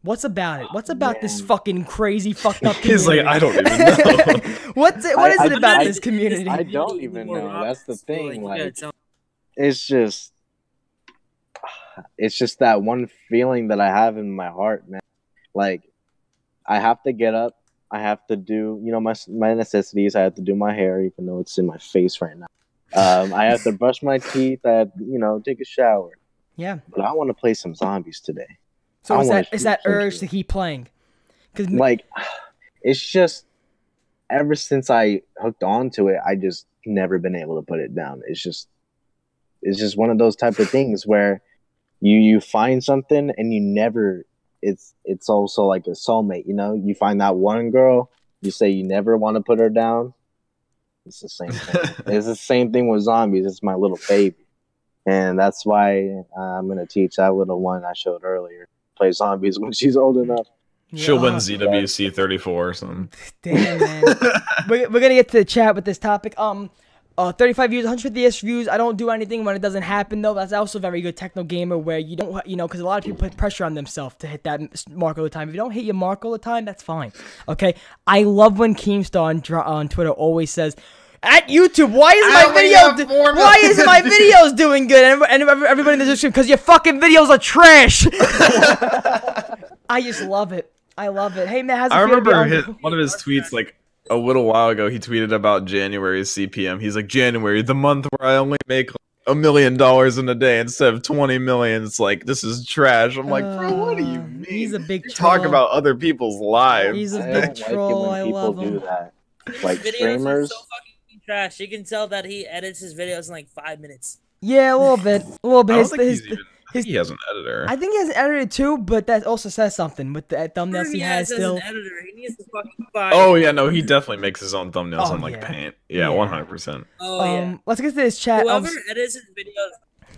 A: What's about it? What's about this fucking crazy fucked up community?
C: He's like, I don't even know.
A: What's it? What is
B: I-
A: it
B: I-
A: about
B: I-
A: this community?
B: I don't even know. That's the thing, like- it's just it's just that one feeling that I have in my heart, man. Like I have to get up, I have to do, you know, my my necessities. I have to do my hair, even though it's in my face right now. Um, I have to brush my teeth. I have, you know, take a shower.
A: yeah.
B: But I want to play some zombies today.
A: So
B: I
A: it's
B: wanna
A: that
B: shoot
A: that urge
B: shit.
A: to keep playing. Because
B: Like, it's just ever since I hooked on to it, I just never been able to put it down. It's just it's just one of those type of things where you you find something and you never it's it's also like a soulmate you know you find that one girl you say you never want to put her down it's the same thing it's the same thing with zombies it's my little baby and that's why uh, i'm going to teach that little one i showed earlier play zombies when she's old enough
C: She'll win ZWC 34 or something.
A: Damn, man. we're, we're gonna get to the chat with this topic. Um, uh, 35 views, 150ish views. I don't do anything when it doesn't happen though. That's also very good techno gamer where you don't, you know, because a lot of people put pressure on themselves to hit that mark all the time. If you don't hit your mark all the time, that's fine. Okay. I love when Keemstar on, on Twitter always says. At YouTube, why isn't my video? do- why isn't my videos doing good? And, and everybody in the description, because your fucking videos are trash. I just love it. I love it. Hey man, how's it
C: I
A: feel to be
C: remember his, one of his tweets like a little while ago. He tweeted about January's CPM. He's like, January, the month where I only make a million dollars in a day instead of 20 million. It's like, this is trash. I'm like, bro, what do you
A: Uh,
C: mean?
A: he's a big
C: You talk about other people's lives.
A: He's a
B: I
A: big
B: don't like it
A: troll.
B: when
A: I
B: people
A: love
B: do
A: him.
B: that like
D: videos
B: streamers
D: are so fucking trash. You can tell that he edits his videos in like five minutes.
A: Yeah, a little bit, a little
C: I
A: bit.
C: don't
A: His,
C: think
A: his,
C: he's even, I
A: his-
C: think he has an editor.
A: I think he has an editor too, but that also says something with the thumbnails he has
D: as
A: still.
D: an editor. He needs to fucking fire.
C: Oh yeah, no, he definitely makes his own thumbnails
A: Oh,
C: on like
A: yeah.
C: Paint. Yeah,
A: Yeah.
C: one hundred percent.
D: Oh yeah.
A: Um, let's get to this chat. Um,
D: Whoever edits his videos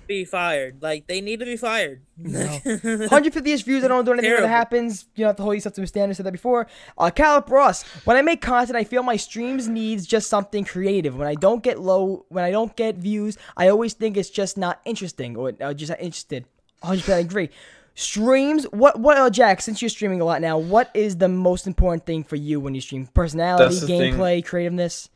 D: be fired. Like they need to be fired.
A: No. 150ish views. I don't do anything when it happens. You don't have to hold yourself to a standard. Said that before. Uh, Caleb Ross. When I make content, I feel my streams needs just something creative. When I don't get low, when I don't get views, I always think it's just not interesting or uh, just not interested. 100% agree. Streams. What? What? Uh, Jack. Since you're streaming a lot now, what is the most important thing for you when you stream? Personality,
C: That's the thing.
A: gameplay, creativeness.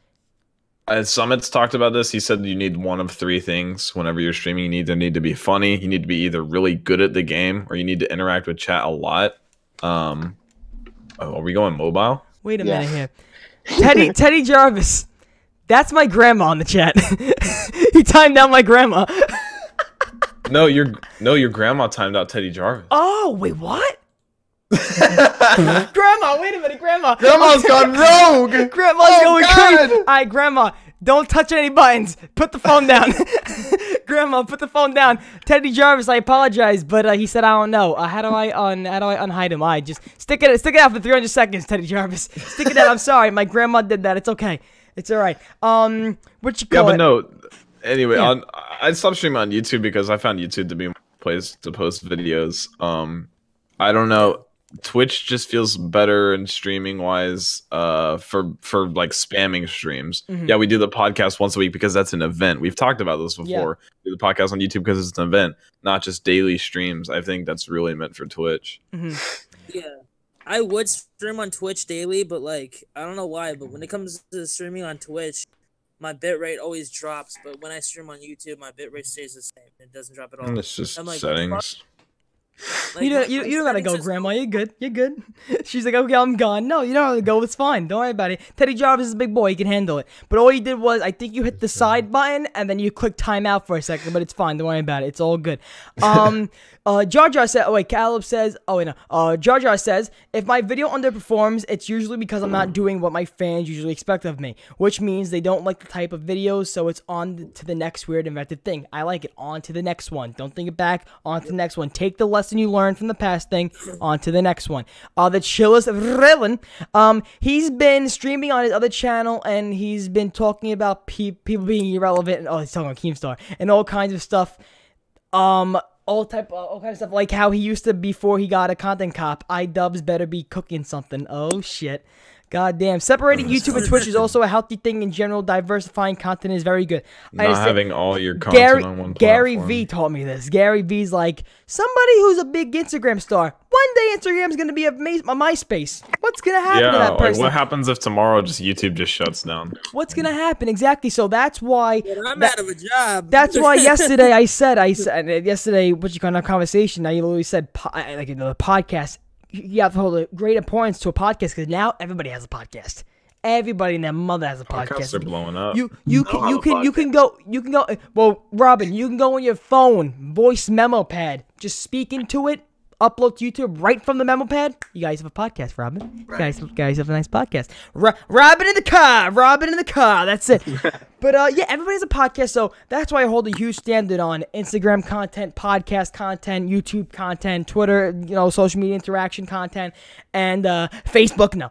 C: As Summit's talked about this, he said you need one of three things whenever you're streaming. You either need to be funny, you need to be either really good at the game, or you need to interact with chat a lot. Um, oh, are we going mobile?
A: Wait a
B: Yeah.
A: minute here. Teddy Teddy Jarvis. That's my grandma in the chat. he timed out my grandma.
C: No, your no, your grandma timed out Teddy Jarvis.
A: Oh, wait, what? grandma, wait a minute, grandma.
C: Grandma's gone rogue.
A: Grandma's
C: Oh,
A: going
C: God.
A: crazy. All right, grandma, don't touch any buttons. Put the phone down. grandma, put the phone down. Teddy Jarvis, I apologize, but uh, he said I don't know. Uh, how do I un how do I unhide him? I just stick it stick it out for 300 seconds, Teddy Jarvis. Stick it out. I'm sorry, my grandma did that. It's okay. It's all right. Um, what you
C: Yeah, but
A: it?
C: no. Anyway,
A: Yeah.
C: on I stopped streaming on YouTube because I found YouTube to be a place to post videos. Um, I don't know. Twitch just feels better and streaming wise. Uh, for for like spamming streams.
A: Mhm.
C: Yeah, we do the podcast once a week because that's an event. We've talked about this before. We do the podcast on YouTube because it's an event, not just daily streams. I think that's really meant for Twitch.
A: Mhm.
D: Yeah. I would stream on Twitch daily, but like I don't know why, but when it comes to streaming on Twitch, my bitrate always drops. But when I stream on YouTube, my bitrate stays the same. It doesn't drop at all.
C: And it's just
D: I'm like,
C: settings.
D: Like,
A: you
D: my-
A: don't, you,
D: my
A: you don't gotta go,
D: is-
A: Grandma. You're good. You're good. She's like, okay, I'm gone. No, you don't have to go. It's fine. Don't worry about it. Teddy Jarvis is a big boy. He can handle it. But all you did was, I think you hit the side button and then you click timeout for a second. But it's fine. Don't worry about it. It's all good. Um, uh, Jar Jar said. Oh wait, Caleb says. Oh wait, no. Uh, Jar Jar says, if my video underperforms, it's usually because I'm not doing what my fans usually expect of me, which means they don't like the type of videos. So it's on to the next weird inventive thing. I like it. On to the next one. Don't think it back. On to the next one. Take the lesson you learned from the past thing. On to the next one. Uh, the chillest of Rylan. Um, he's been streaming on his other channel and he's been talking about pe- people being irrelevant. And, oh, he's talking about Keemstar and all kinds of stuff. Um, all type, of, all kind of stuff like how he used to before he got a content cop. iDubbbz better be cooking something. Oh shit. God damn. Separating YouTube and Twitch is also a healthy thing in general. Diversifying content is very good. I
C: Not having all your content
A: Gary
C: on one
A: Gary
C: platform.
A: V taught me this. Gary V's like somebody who's a big Instagram star. One day Instagram's gonna be a, ma- a MySpace. What's gonna happen to
C: Yeah,
A: that
C: like
A: person?
C: what happens if tomorrow just YouTube just shuts down?
A: What's gonna happen exactly? So that's why.
D: But I'm
A: that-
D: out of a job.
A: That's why yesterday I said I said uh, yesterday what you call our conversation. I literally said po- like you know, the podcast. You have to hold a great importance to a podcast because now everybody has a podcast. Everybody and their mother has a podcast.
C: are blowing up.
A: You you can you can you can go you can go well Robin you can go on your phone voice memo pad just speak into it upload to YouTube right from the memo pad. You guys have a podcast Robin. You guys you guys have a nice podcast. Ro- Robin in the car Robin in the car that's it. But uh, yeah, everybody has a podcast, so that's why I hold a huge standard on Instagram content, podcast content, YouTube content, Twitter, you know, social media interaction content, and uh, Facebook. No,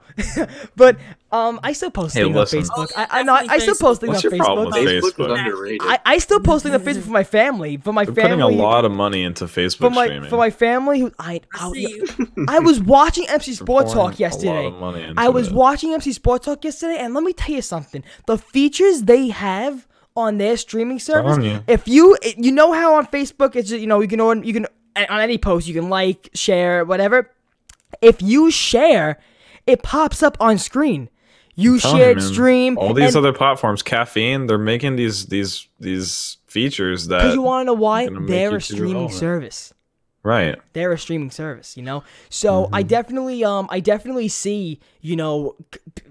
A: but um, I still post
C: Hey,
A: things
C: listen.
A: on Facebook.
D: Oh, yeah,
A: I, I know I, I still post things
C: What's
A: on
C: your problem
A: Facebook.
C: with
F: Facebook
C: Facebook?
F: is underrated.
A: I, I still post things on Facebook for my family, for my
C: They're
A: family,
C: putting a lot of money into Facebook
A: for my
C: streaming.
A: for my family. Who I
D: I
A: I. I was watching MC
C: They're
A: Sports Talk
C: a lot
A: yesterday.
C: of money into
A: I was
C: it.
A: watching MC Sports Talk yesterday, and let me tell you something: the features they have on their streaming service.
C: You.
A: If you you know how on Facebook it's just, you know you can on you can on any post you can like share whatever. If you share, it pops up on screen. You
C: telling you,
A: stream.
C: All these
A: and-
C: other platforms, caffeine, they're making these these these features that
A: Because you want to know why? They're a streaming service.
C: right.
A: They're a streaming service, you know. So
C: Mm-hmm.
A: I definitely, um, I definitely see, you know,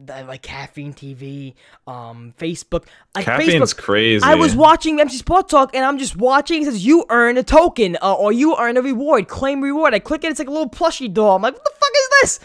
A: like caffeine TV, um, Facebook, like
C: Caffeine's
A: Facebook.
C: crazy.
A: I was watching MC Sports Talk, and I'm just watching. It says you earn a token, uh, or you earn a reward. Claim reward. I click it. It's like a little plushie doll. I'm like, what the fuck is this?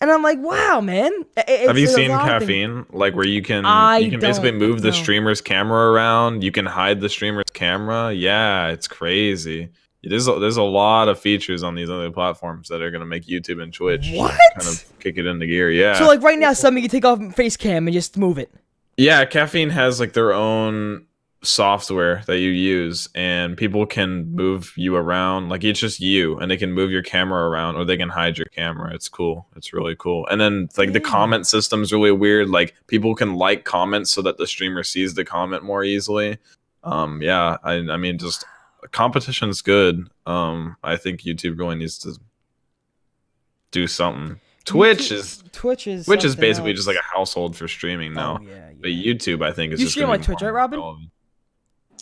A: And I'm like, wow, man.
C: Have you seen
A: lot of things.
C: caffeine? Like where you can
A: I
C: you can basically move the streamer's camera around. You can hide the streamer's camera. Yeah, it's crazy. There's a, there's a lot of features on these other platforms that are gonna make YouTube and Twitch
A: What?
C: kind of kick it into gear. Yeah.
A: So like right now, something you can take off face cam and just move it.
C: Yeah, caffeine has like their own software that you use and people can move you around like it's just you and they can move your camera around or they can hide your camera it's cool it's really cool and then like the comment system is really weird like people can like comments so that the streamer sees the comment more easily um yeah i i mean just competition's good um i think youtube really needs to do something twitch
A: YouTube-
C: is
A: Twitch is
C: Twitch is basically
A: else.
C: just like a household for streaming now.
A: Oh, yeah,
C: But. YouTube, I think, is
A: You
C: just
A: stream on Twitch, right, Robin?
C: relevant.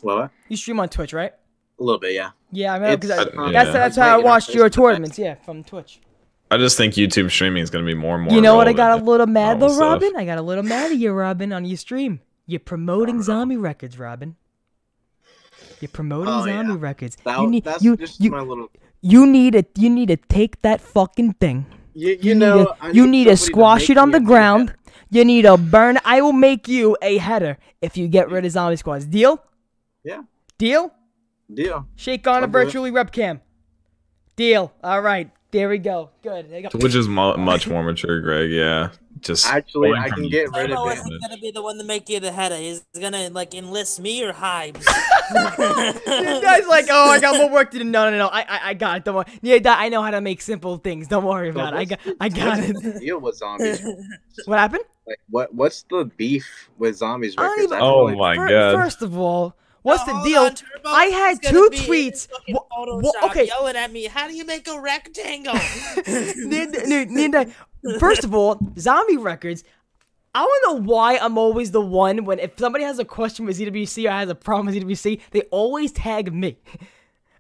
F: What?
A: You stream on Twitch, right?
F: A little bit, yeah.
A: Yeah, I know because
F: It's,
A: that's
C: yeah.
A: that's
F: Right,
A: how I watched your tournaments. Yeah, from Twitch.
C: I just think YouTube streaming is going to be more and more.
A: you know what? I got a little mad though,
C: all stuff.
A: Robin. I got a little mad at you, Robin, on your stream. You're promoting zombie records, Robin. You're promoting
F: Oh,
A: zombie
F: yeah.
A: records.
F: That,
A: you need
F: that's
A: you
F: just
A: you,
F: my little.
A: you need to you need to take that fucking thing.
F: You, you,
A: You,
F: know,
A: need
F: I
A: to you need to squash
F: make
A: it on the ground.
F: head.
A: You need to burn. I will make you a header if you get rid of zombie squads. Deal?
F: Yeah.
A: Deal?
F: Deal.
A: Shake on a
F: I'll do it.
A: virtually webcam. Deal. All right. There we go. Good. There you go.
C: Twitch is mu- much more mature, Greg. Yeah, just
F: Actually, I can get rid
C: to
F: of
D: Turbo
F: it.
D: isn't gonna be the one to make you the header. He's gonna like enlist me or Hypes.
A: This guy's like, oh, I got more work to do. No, no, no. I, I, I got it. Don't worry. Yeah, I know how to make simple things. Don't worry about it. I got, I got
F: What's the
A: it.
F: deal with zombies?
A: What happened?
F: Like, what? What's the beef with zombies
A: I don't
F: records?
A: even-
C: Oh
F: like-
C: my
A: Fir-
C: god.
A: First of all, what's
D: No,
A: the deal?
D: on.
A: I had two tweets. Wha-
D: Photoshop
A: okay.
D: yelling at me. How do you make a rectangle?
A: First of all, zombie records. I don't know why I'm always the one when if somebody has a question with ZWC or has a problem with ZWC, they always tag me.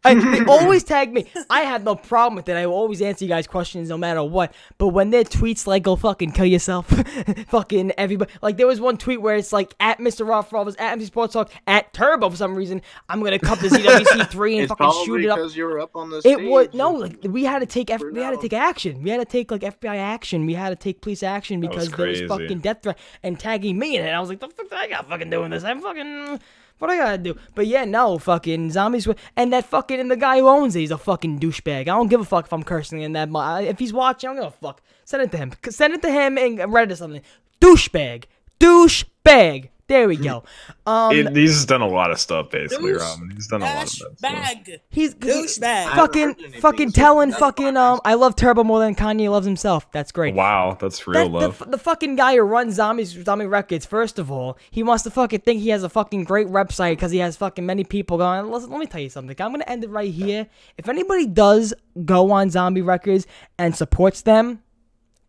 A: I, they always tag me. I have no problem with it. I will always answer you guys' questions no matter what. But when their tweets like "go fucking kill yourself," fucking everybody. Like there was one tweet where it's like at Mr. Roth Robbers, at MC Sports Talk, at Turbo for some reason. I'm gonna cut the ZWC three and
F: It's
A: fucking
F: probably
A: shoot it up.
F: because you were up on the stage.
A: It was no, like we had to take F- we had to take action. We had to take like FBI action. We had to take police action
C: was
A: because there was fucking death threat and tagging me in it. I was like, the fuck I got fucking doing this? I'm fucking what I gotta do? But yeah, no, fucking zombies. And that fucking and the guy who owns it, he's a fucking douchebag. I don't give a fuck if I'm cursing in that. If he's watching, I don't give a fuck. Send it to him. Send it to him and Reddit or something. Douchebag. Douchebag. There we go. Um,
C: It- he's done a lot of stuff, basically,
D: Douche
C: Robin. He's done a lot of stuff.
D: bag.
A: he's
D: Douchebag.
F: haven't
A: fucking fucking telling
F: that's
A: fucking um I love Turbo more than Kanye loves himself. That's great.
C: Wow, that's real
A: That-
C: love.
A: f- the fucking guy who runs zombies zombie records. First of all, he wants to fucking think he has a fucking great website because he has fucking many people going. Listen, let me tell you something. I'm gonna end it right here. If anybody does go on zombie records and supports them,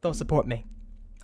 A: don't support me.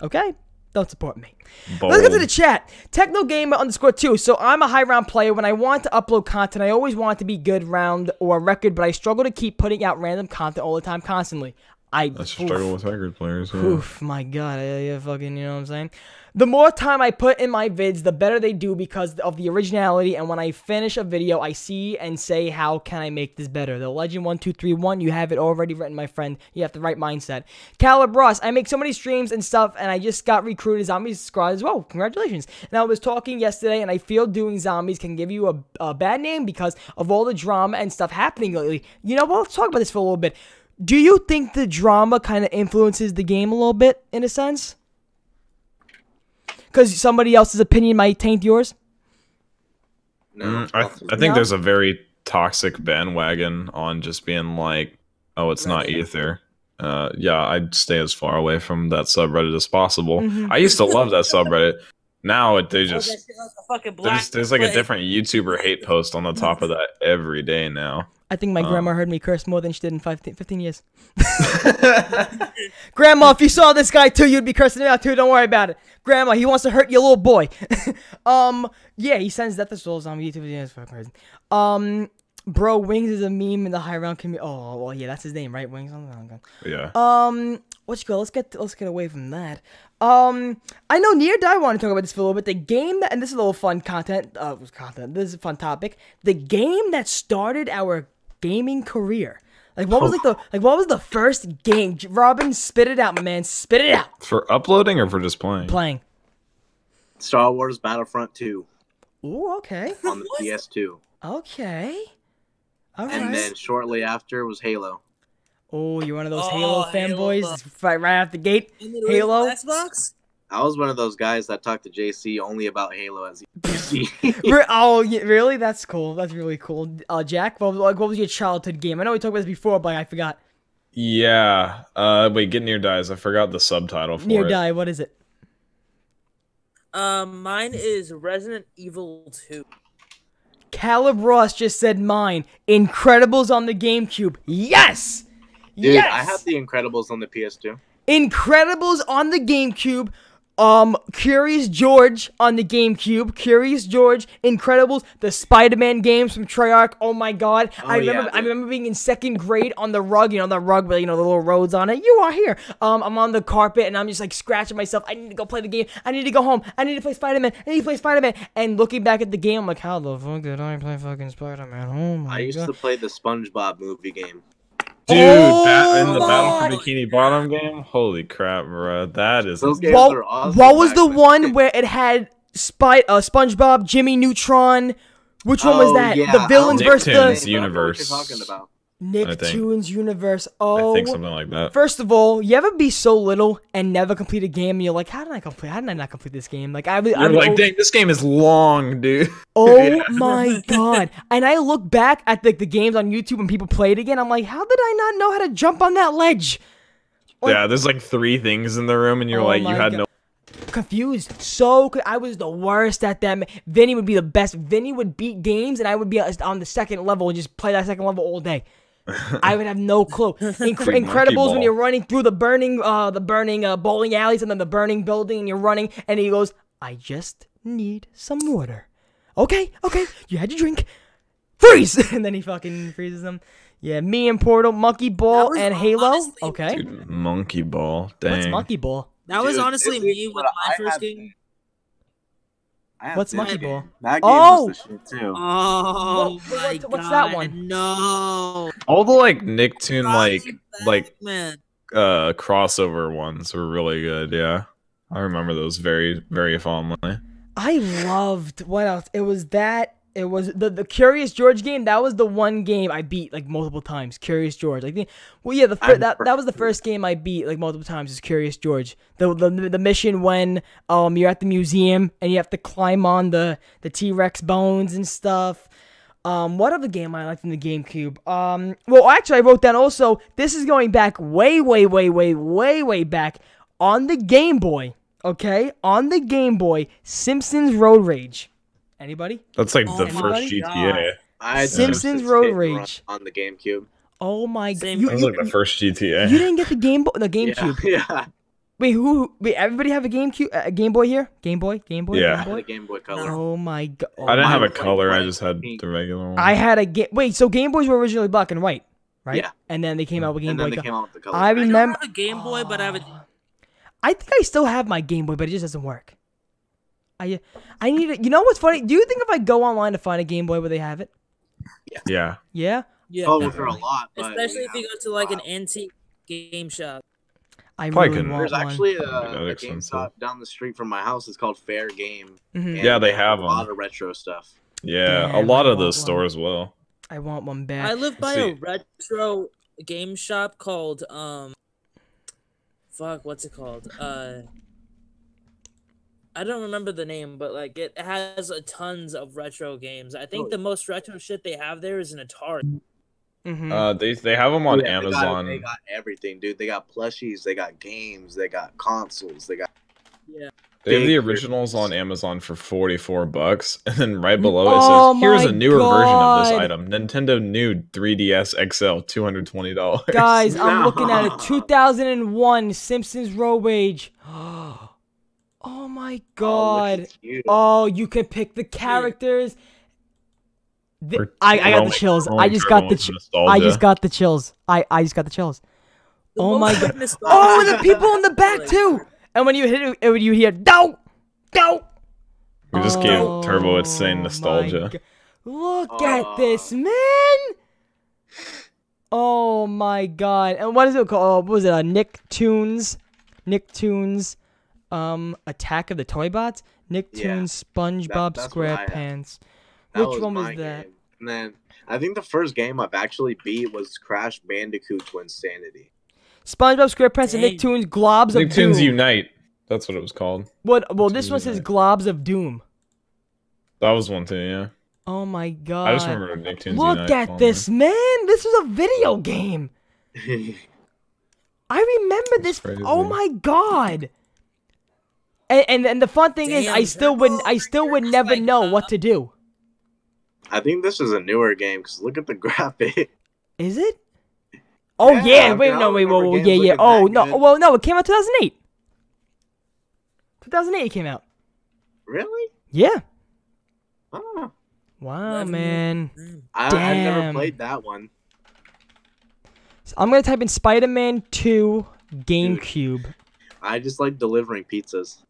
A: Okay? Don't support me. Let's get to the chat. Techno Gamer underscore two. So I'm a high round player. When I want to upload content, I always want to be good round or record, but I struggle to keep putting out random content all the time, constantly. I
C: That's
A: oof.
C: struggle with record players. Yeah.
A: Oof, my god, I, I fucking, you know what I'm saying? The more time I put in my vids, the better they do because of the originality. And when I finish a video, I see and say, how can I make this better? The Legend 1231, you have it already written, my friend. You have the right mindset. Caleb Ross, I make so many streams and stuff, and I just got recruited as Zombies Squad as well. Congratulations. And I was talking yesterday, and I feel doing zombies can give you a, a bad name because of all the drama and stuff happening lately. You know, well, let's talk about this for a little bit. Do you think the drama kind of influences the game a little bit, in a sense? Because somebody else's opinion might taint yours?
F: No,
C: Mm, I,
F: possibly.
C: I think
A: No?
C: there's a very toxic bandwagon on just being like, oh, it's not Aether. Uh, yeah, I'd stay as far away from that subreddit as possible.
A: Mhm.
C: I used to love that subreddit. Now it, they
D: Oh,
C: just
D: that like a
C: there's, there's like a different YouTuber hate post on the top of that every day now.
A: I think my
C: Um,
A: grandma heard me curse more than she did in 15, 15 years. grandma, if you saw this guy too, you'd be cursing him out too. Don't worry about it. Grandma, he wants to hurt your little boy. um, yeah, he sends death souls on YouTube. It's fucking crazy. Um, bro, Wings is a meme in the high round community. Oh, well, yeah, that's his name, right? Wings.
C: yeah.
A: Um, let's go. Let's get let's get away from that. Um, I know Near Die want to talk about this for a little bit. The game that, and this is a little fun content. Uh, content. This is a fun topic. The game that started our gaming career. Like what was like the like what was the first game? Robin, spit it out, my man. Spit it out.
C: For uploading or for just playing?
A: Playing.
F: Star Wars Battlefront 2
A: Ooh, okay,
F: on the PS2.
A: okay. All
F: And then shortly after was Halo.
A: Oh, you're one of those
D: Oh,
A: Halo fanboys.
D: Halo.
A: Right, right out the gate. Halo?
D: Xbox?
F: I was one of those guys that talked to JC only about Halo as he
A: oh, yeah, really? That's cool. That's really cool. Uh, Jack, what, was- like, what was your childhood game? I know we talked about this before, but I forgot.
C: Yeah. Uh, wait, get near dies. I forgot the subtitle for
A: Near
C: it.
A: die. What is it?
D: Um, mine is Resident Evil 2.
A: Caleb Ross just said mine. Incredibles on the GameCube. Yes.
F: Dude,
A: yes.
F: I have the Incredibles on the PS2.
A: Incredibles on the GameCube. Um, Curious George on the GameCube. Curious George, Incredibles, the Spider-Man games from Treyarch. Oh my God! I
F: Oh,
A: remember,
F: yeah,
A: I remember being in second grade on the rug. You know the rug with you know the little roads on it. You are here. Um, I'm on the carpet and I'm just like scratching myself. I need to go play the game. I need to go home. I need to play Spider-Man. I need to play Spider-Man. And looking back at the game, I'm like, how the fuck did I play fucking Spider-Man? Oh my god.
F: I used
A: God.
F: to play the SpongeBob movie game.
C: Dude,
A: Oh
C: that in the Battle for Bikini Bottom game? Holy crap, bro. That is
F: Those games
A: What,
F: are awesome.
A: what was the one where it had Spy, uh, SpongeBob, Jimmy Neutron? Which one was
F: Oh,
A: that?
F: yeah,
A: the villains
F: don't
A: versus
C: Nicktoons
A: the
F: I know what
C: universe.
F: You're talking about.
C: I think.
A: Nicktoons universe.
C: I
A: Oh,
C: think something like that.
A: first of all, you ever be so little and never complete a game, and you're like, how did I complete? How did I not complete this game? Like I, was- I
C: You're
A: was
C: like,
A: oh,
C: dang, this game is long, dude.
A: oh
C: Yeah.
A: my god! And I look back at the, the games on YouTube and people play it again. I'm like, how did I not know how to jump on that ledge? Like-
C: yeah, there's like three things in the room, and you're
A: Oh
C: like, you had
A: God.
C: no.
A: confused. So I was the worst at them. Vinny would be the best. Vinny would beat games, and I would be uh, on the second level and just play that second level all day. I would have no clue. Incre- Incredibles when you're running through the burning, uh, the burning uh, bowling alleys and then the burning building, and you're running, and he goes, "I just need some water." Okay, okay, you had your drink. Freeze, and then he fucking freezes them. Yeah, me and Portal, Monkey Ball,
D: was
A: and Halo.
D: honestly-
A: Okay,
C: Dude, monkey ball. Dang.
A: what's Monkey Ball?
D: That was honestly me with my
F: I
D: first game.
F: I
A: What's Monkey. Ball?
F: That game
A: Oh!
F: was the shit too.
D: Oh
A: What-
D: my
A: what- what's
D: god!
A: that one?
D: No,
C: All the like Nicktoon like like
D: man.
C: uh crossover ones were really good. Yeah, I remember those very very fondly.
A: I loved what else? It was that. It was the the Curious George game. That was the one game I beat like multiple times. Curious George. Like, the- well, yeah, the fir- that that was the first game I beat like multiple times. Is Curious George. The, the the mission when um you're at the museum and you have to climb on the the T Rex bones and stuff. Um, what other game I liked in the GameCube? Um, well, actually, I wrote down also. This is going back way, way, way, way, way, way back on the Game Boy. Okay, on the Game Boy, Simpsons Road Rage. Anybody?
C: That's like
D: Oh
C: the
A: my
C: first
D: God.
C: GTA.
F: I
A: Simpsons
F: Simpsons
A: Road
F: Hit and Run
A: Rage.
F: on the GameCube.
A: Oh my god!
D: Same
A: You,
C: That was
A: you,
C: like the first GTA.
A: you didn't get the Game Boy, the GameCube.
F: yeah.
A: Wait, who, who? Wait, everybody have a GameCube, uh, a Game Boy here? Game Boy, Game Boy,
C: Yeah.
A: Game Boy.
F: Game Boy Color.
A: Oh my god!
C: Oh I didn't have a color. I just had
F: pink.
C: the regular one.
A: I had a game. Wait, so Game Boys were originally black and white. right?
F: Yeah.
A: And then they came out with Game
F: and
A: Boy.
F: then they
A: Co-
F: came out with the color.
A: I
D: I don't
A: remember.
D: have a Game Boy, but I have a.
A: I think I still have my Game Boy, but it just doesn't work. I I need it. You know what's funny? Do you think if I go online to find a Game Boy, where they have it?
C: Yeah.
A: Yeah.
D: Yeah,
F: oh, for a lot.
D: Especially if you go to like an antique game shop.
A: I
C: Probably
A: really
C: couldn't.
A: want
F: There's
A: one.
F: actually a,
C: That
F: a. GameStop down the street from my house. It's called Fair Game.
A: Mhm.
C: Yeah, they
F: have
C: have
F: a lot
C: them.
F: of retro stuff.
C: Yeah, a lot
A: I
C: of those
A: one.
C: stores will.
A: I want one bad.
D: I live by
C: see.
D: a retro game shop called um. Fuck, what's it called? Uh. I don't remember the name, but like it has a tons of retro games. I think
F: Oh.
D: the most retro shit they have there is an Atari.
A: Mhm.
C: Uh, they they have them on
F: Yeah, they got-
C: Amazon.
F: They got, everything, dude. They got plushies. They got games. They got consoles. They got.
D: Yeah.
C: They have the originals on. Amazon for 44 bucks and then right below it
A: Oh
C: says here's a newer version of this item. Nintendo new 3DS XL $220.
A: Guys, I'm looking at a 2001 Simpsons Road Rage. Oh my
F: Oh,
A: god.
F: at you.
A: Oh, you can pick the characters. The- I, I got the chills. I just got the
C: everyone's.
A: I just got the chills. I I just got the chills.
D: The
A: Oh my
D: most
A: God. Oh, and the people in the back too. And when you hit it, it- you hear no, no.
C: We just gave Turbo its
A: Oh
C: same
A: my
C: nostalgia.
A: Look
F: Aw.
A: at this, man. Oh my god. And what is it called? What was it? Uh, Nicktoons? Nicktoons um Attack of the Toy Bots? Nicktoons SpongeBob
F: that's what I have.
A: SquarePants.
F: That
A: Which one was that?
F: game. And then I think the first game I've actually beat was Crash Bandicoot Twinsanity.
A: SpongeBob SquarePants and Nicktoons Globs of Doom.
C: Nicktoons Unite. That's what it was called.
A: What well this one
C: Nicktoons
A: says
C: Unite.
A: Globs of Doom.
C: That was one too, yeah.
A: Oh my god.
C: I just remember Nicktoons
A: Look
C: Unite.
A: at
C: on
A: this, man. This is a video game. I remember this.
C: crazy.
A: Oh my god! And, and and the fun thing is, I still
D: Turbo,
A: would I still would never
D: like,
A: know
D: uh,
A: what to do.
F: I think this is a newer game because look at the graphic.
A: Is it? Oh
F: Yeah,
A: yeah, wait, no,
F: don't
A: wait, whoa, whoa, yeah, yeah. Oh no,
F: good.
A: well, no, it came out 2008. 2008 it came out.
F: really?
A: Yeah.
F: Oh,
A: Wow,
D: Eleven
A: man.
F: I, I've never played that one.
A: So I'm gonna type in Spider-Man 2 GameCube.
F: I just like delivering pizzas.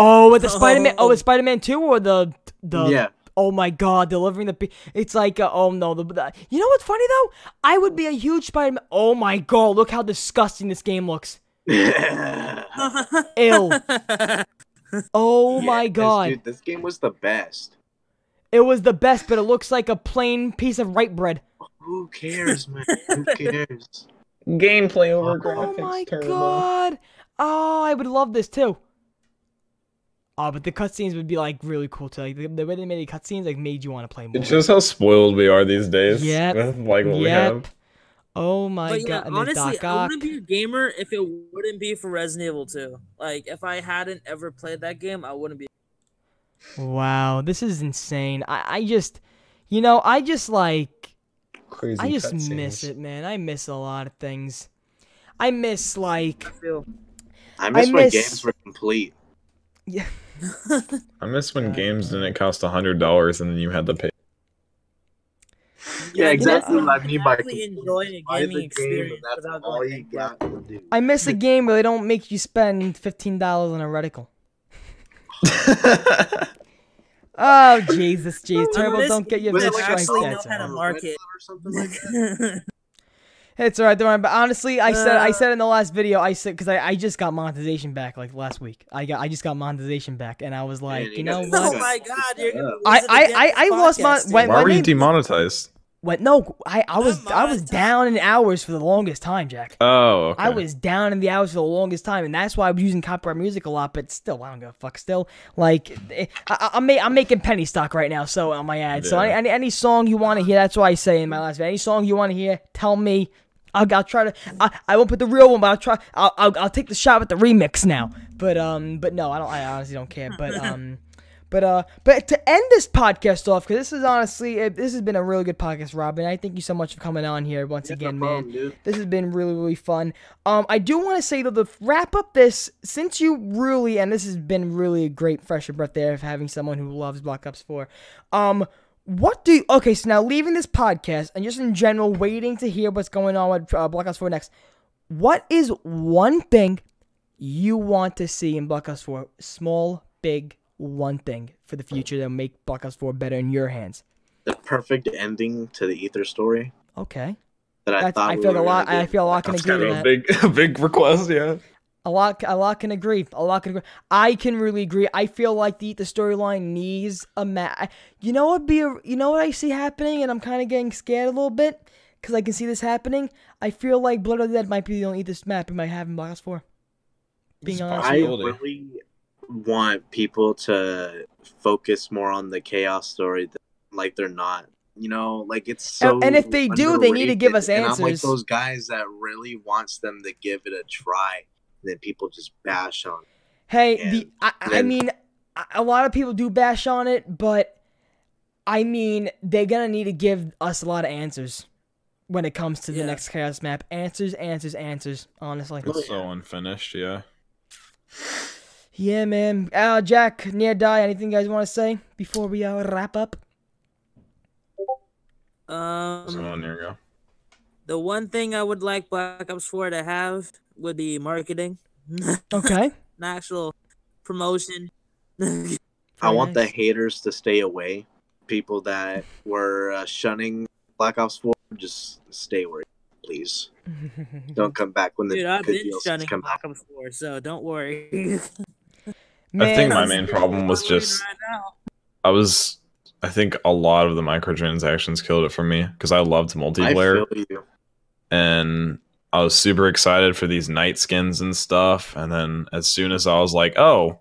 A: Oh, with the Spider-Man. Oh,
D: Oh.
A: with Spider-Man 2 or the the
F: yeah.
A: Oh my god, delivering the pi- it's like uh, oh no, the, the you know what's funny though? I would be a huge Spider-Man. Oh my god, look how disgusting this game looks. Ill. Oh my
F: Yes,
A: god,
F: dude, this game was the best.
A: it was the best, but it looks like a plain piece of white bread.
F: Who cares, man? Who cares?
C: Gameplay over graphics, terrible.
A: Oh my god. Oh, I would love this too. Oh, but the cutscenes would be like really cool too. Like the, the way they made the cutscenes like made you want to play more.
C: It's just how spoiled we are these days.
A: Yep.
C: With like what we have.
A: Yep. Oh my
D: But
A: god, and
D: honestly,
A: Doc
D: I
A: Ock.
D: wouldn't be a gamer if it wouldn't be for Resident Evil 2. Like, if I hadn't ever played that game, I wouldn't be.
A: Wow, this is insane. I, I just, you know, I just like,
C: Crazy
A: I just miss
C: cutscenes.
A: it, man. I miss a lot of things. I miss like,
D: I feel.
F: I miss when
A: miss-
F: games were complete.
A: yeah,
C: I miss when games didn't cost a hundred dollars and then you had to pay.
F: Yeah, exactly
A: know,
F: what I mean by
D: enjoying a
F: the
D: gaming experience
F: that's all you got to do.
A: I miss a game where they don't make you spend fifteen dollars on a reticle. Oh Jesus, jeez, Turbo, don't get your
F: Was it
A: bitch
F: like
A: right
D: actually
A: there.
D: know how to
A: Turbo.
D: market.
F: or something like that.
A: It's alright, don't worry. But honestly, I said, I
D: Uh.
A: said in the last video, I said because I, I just got monetization back like last week. I got, I just got monetization back, and I was like,
F: Man,
A: you
F: you
A: know what?
D: oh my god, you're gonna lose
A: I- I- I-
D: this
A: I lost my- when-
D: dude.
C: Why were you demonetized?
A: What? No, I, I was, I was down in hours for the longest time, Jack.
C: Oh, okay.
A: I was down in the hours for the longest time, and that's why I was using copyright music a lot. But still, I don't give a fuck. Still, like, eh, I, I, I'm, I'm making penny stock right now, so on my ad. So
C: Yeah.
A: any, any any song you want to hear, that's why I say in my last video. Any song you want to hear, tell me. I'll, I'll try to. I, I won't put the real one, but I'll try. I'll, I'll, I'll take the shot with the remix now. But um, but no, I don't. I honestly don't care. But um. But uh, but to end this podcast off, because this is honestly, it, this has been a really good podcast, Robin. I thank you so much for coming on here once
F: Yeah, no
A: again, man.
F: problem, dude.
A: This has been really, really fun. Um, I do want to say though, to wrap up this, since you really, and this has been really a great fresh breath there of having someone who loves Black Ops 4. Um, What do you, okay? So now leaving this podcast and just in general, waiting to hear what's going on with uh, Black Ops 4 next. What is one thing you want to see in Black Ops 4? Small, big, one thing for the future that'll make Black Ops 4 better in your hands.
B: The perfect ending to the Aether story
A: Okay,
B: that I
A: That's,
B: thought
A: I
B: we
A: feel
B: were
A: a lot.
B: gonna
A: I feel a lot can
C: That's
A: agree
C: kind
A: with
C: of
A: that.
C: a big, a big request. Yeah.
A: A lot, a lot can agree. A lot can agree. I can really agree. I feel like the the storyline needs a map. You know what? Be a, you know what I see happening, and I'm kind of getting scared a little bit because I can see this happening. I feel like Blood of the Dead might be the only this map we might have in Black Ops Four. Being
C: It's
A: honest,
B: I
A: with you.
C: possibility.
B: really want people to focus more on the chaos story, than, like they're not. You know, like it's so.
A: And- and if they do, they need to give us
B: underrated. And I'm like those guys that really wants them to give it a try, and then people just bash on. it.
A: Hey, the
B: And
A: I, I
B: then-
A: mean, a- a lot of people do bash on it, but I mean, they're gonna need to give us a lot of answers when it comes to the
D: Yeah.
A: next chaos map. Answers, answers, answers. Honestly.
B: Oh,
C: It's so unfinished. Yeah.
A: Yeah, man. Uh, Jack, near die. Anything you guys want to say before we uh, wrap up?
C: So
D: Um,
C: there you go.
D: The one thing I would like Black Ops 4 to have would be marketing,
A: Okay.
D: an actual promotion.
B: I
A: Very
B: want the haters to stay away. People that were uh, shunning Black Ops 4, just stay away, please. Don't come back when the
D: Dude, I've been
B: DLCs
D: shunning
B: come.
D: Black Ops 4, so don't worry.
C: I think my main problem was just
D: right.
C: I was. I think a lot of the microtransactions killed it for me because I loved
B: I
C: multiplayer.
B: feel you.
C: And I was super excited for these night skins and stuff. And then as soon as I was like, "Oh,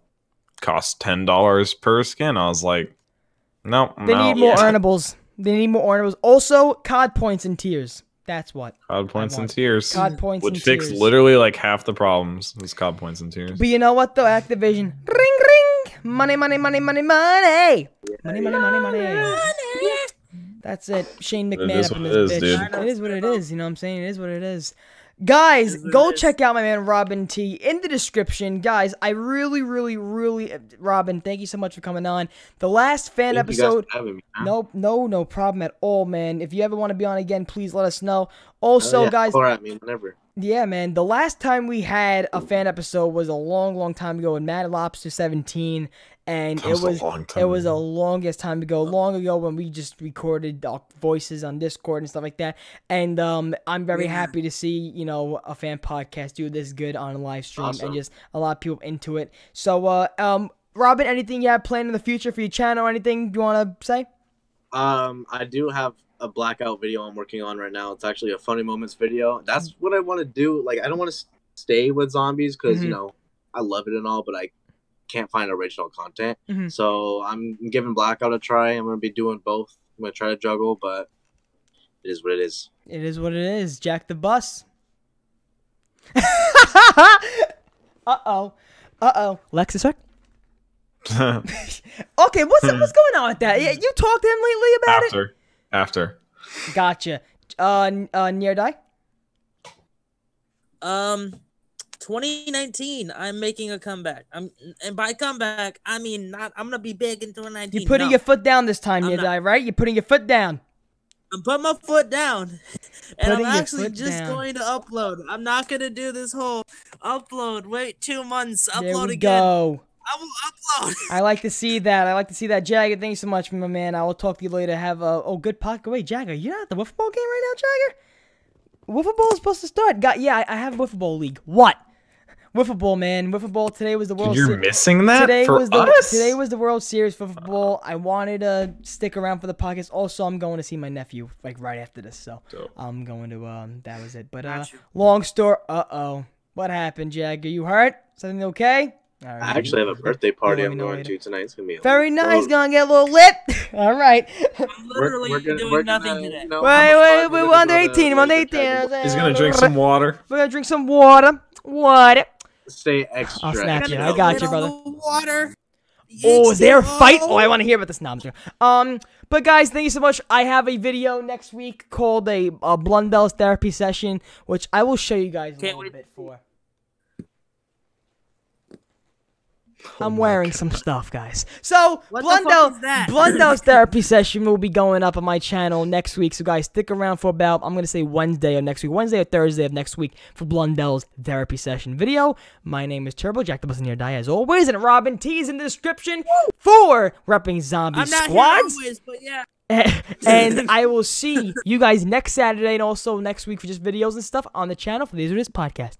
C: cost ten dollars per skin," I was like, "No,
A: they
C: no."
A: need more
D: Yeah.
A: earnables. They need more earnables. Also, COD points and tiers. That's what.
C: COD points and
A: want
C: tiers
A: COD points
C: would
A: and
C: fix
A: tiers.
C: literally like half the problems. Was COD points and tiers.
A: But you know what though? Activision. Ring ring. Money, money, money, money, money. Money, money, money, money. That's it. Shane
C: It
A: McMahon
C: is
A: up in
C: what
A: this
C: it is,
A: bitch.
C: dude.
A: It is what it is. You know what I'm saying? It is what it is. Guys,
D: It is
A: go
D: it is.
A: check out my man Robin T in the description. Guys, I really, really, really, Robin, thank you so much for coming on. The last fan
B: Thank you guys
A: episode.
B: for me, man.
A: Nope, no, no problem at all, man. If you ever want to be on again, please let us know. Also,
B: Oh, yeah,
A: guys,
B: holler at me whenever.
A: yeah, man. The last time we had a fan episode was a long, long time ago in Mad Lobster 17, and it
C: was a long time
A: it was a longest time ago, long ago when we just recorded uh, voices on Discord and stuff like that. And um, I'm very
D: Yeah.
A: happy to see you know a fan podcast do this good on a live stream
B: Awesome.
A: and just a lot of people into it. So, uh, um, Robin, anything you have planned in the future for your channel or anything you want to say?
B: Um, I do have a blackout video I'm working on right now. It's actually a funny moments video. That's what I want to do. Like, I don't want to stay with zombies because
A: Mhm.
B: you know I love it and all, but I can't find original content.
A: Mhm.
B: So I'm giving blackout a try. I'm gonna be doing both. I'm gonna try to juggle, but it is what it is.
A: It is what it is. Jack the bus. uh oh. Uh oh. Lexus, sir? Okay, what's what's going on with that? You talked to him lately about
C: it? after,
A: after. Gotcha. Uh, uh, near die.
D: Um, 2019, I'm making a comeback. I'm, and by comeback, I mean not. I'm gonna be big in 2019.
A: You're putting
D: no.
A: your foot down this time,
D: I'm
A: near die, right? You're putting your foot down.
D: I'm putting my foot down, and
A: Putting
D: I'm actually just
A: down.
D: going to upload. I'm not gonna do this whole upload. Wait two months.
A: there
D: Upload
A: we
D: again.
A: go.
D: I will upload.
A: I like to see that. I like to see that. Jagger, thank you so much, my man. I will talk to you later. Have a oh good podcast. Wait, Jagger, you're not at the wiffle ball game right now, Jagger? Wiffle ball is supposed to start. Got yeah, I, I have wiffle ball league. What? Wiffle ball, man. Wiffle ball today was the World
C: You're
A: Series.
C: missing that
A: today
C: for
A: was the
C: us.
A: today was the World Series for football. I wanted to stick around for the podcast. Also, I'm going to see my nephew like right after this, so
C: Dope.
A: I'm going to um. That was it. But uh, long story. Uh oh. What happened, Jag? Are You hurt? Something okay? All right.
B: I actually have a birthday party I'm going
A: later.
B: to tonight. It's gonna be a
A: Very
B: little-
A: nice. Gonna get a little lit. All right.
D: I'm literally
B: We're, we're gonna,
D: doing
B: we're
D: nothing
B: gonna,
D: today.
B: You know,
A: Wait, wait, wait.
B: We're
A: We're under 18. We're under 18.
C: He's gonna drink some water.
A: We're gonna drink some water. Water.
B: Stay extra.
A: I'll snap you. I got you, brother.
D: Water.
A: Oh, is there a fight? Oh, I want to hear about this. No, I'm just. Um, but guys, thank you so much. I have a video next week called a, a Blundell's therapy session, which I will show you guys a
D: Can't
A: little
D: wait.
A: bit for. Oh
F: I'm
A: wearing
F: God.
A: some stuff, guys. So
D: What the fuck
A: Blundell,
D: is that?
A: Blundell's therapy session will be going up on my channel next week. So guys, stick around for about I'm gonna say Wednesday of next week, Wednesday or Thursday of next week for Blundell's therapy session video. My name is Turbo Jack the Bus Near Die as always, and Robin T is in the description for repping zombie
D: I'm not
A: squads.
D: here always, but yeah.
A: and I will see you guys next Saturday and also next week for just videos and stuff on the channel for the These Are This podcast.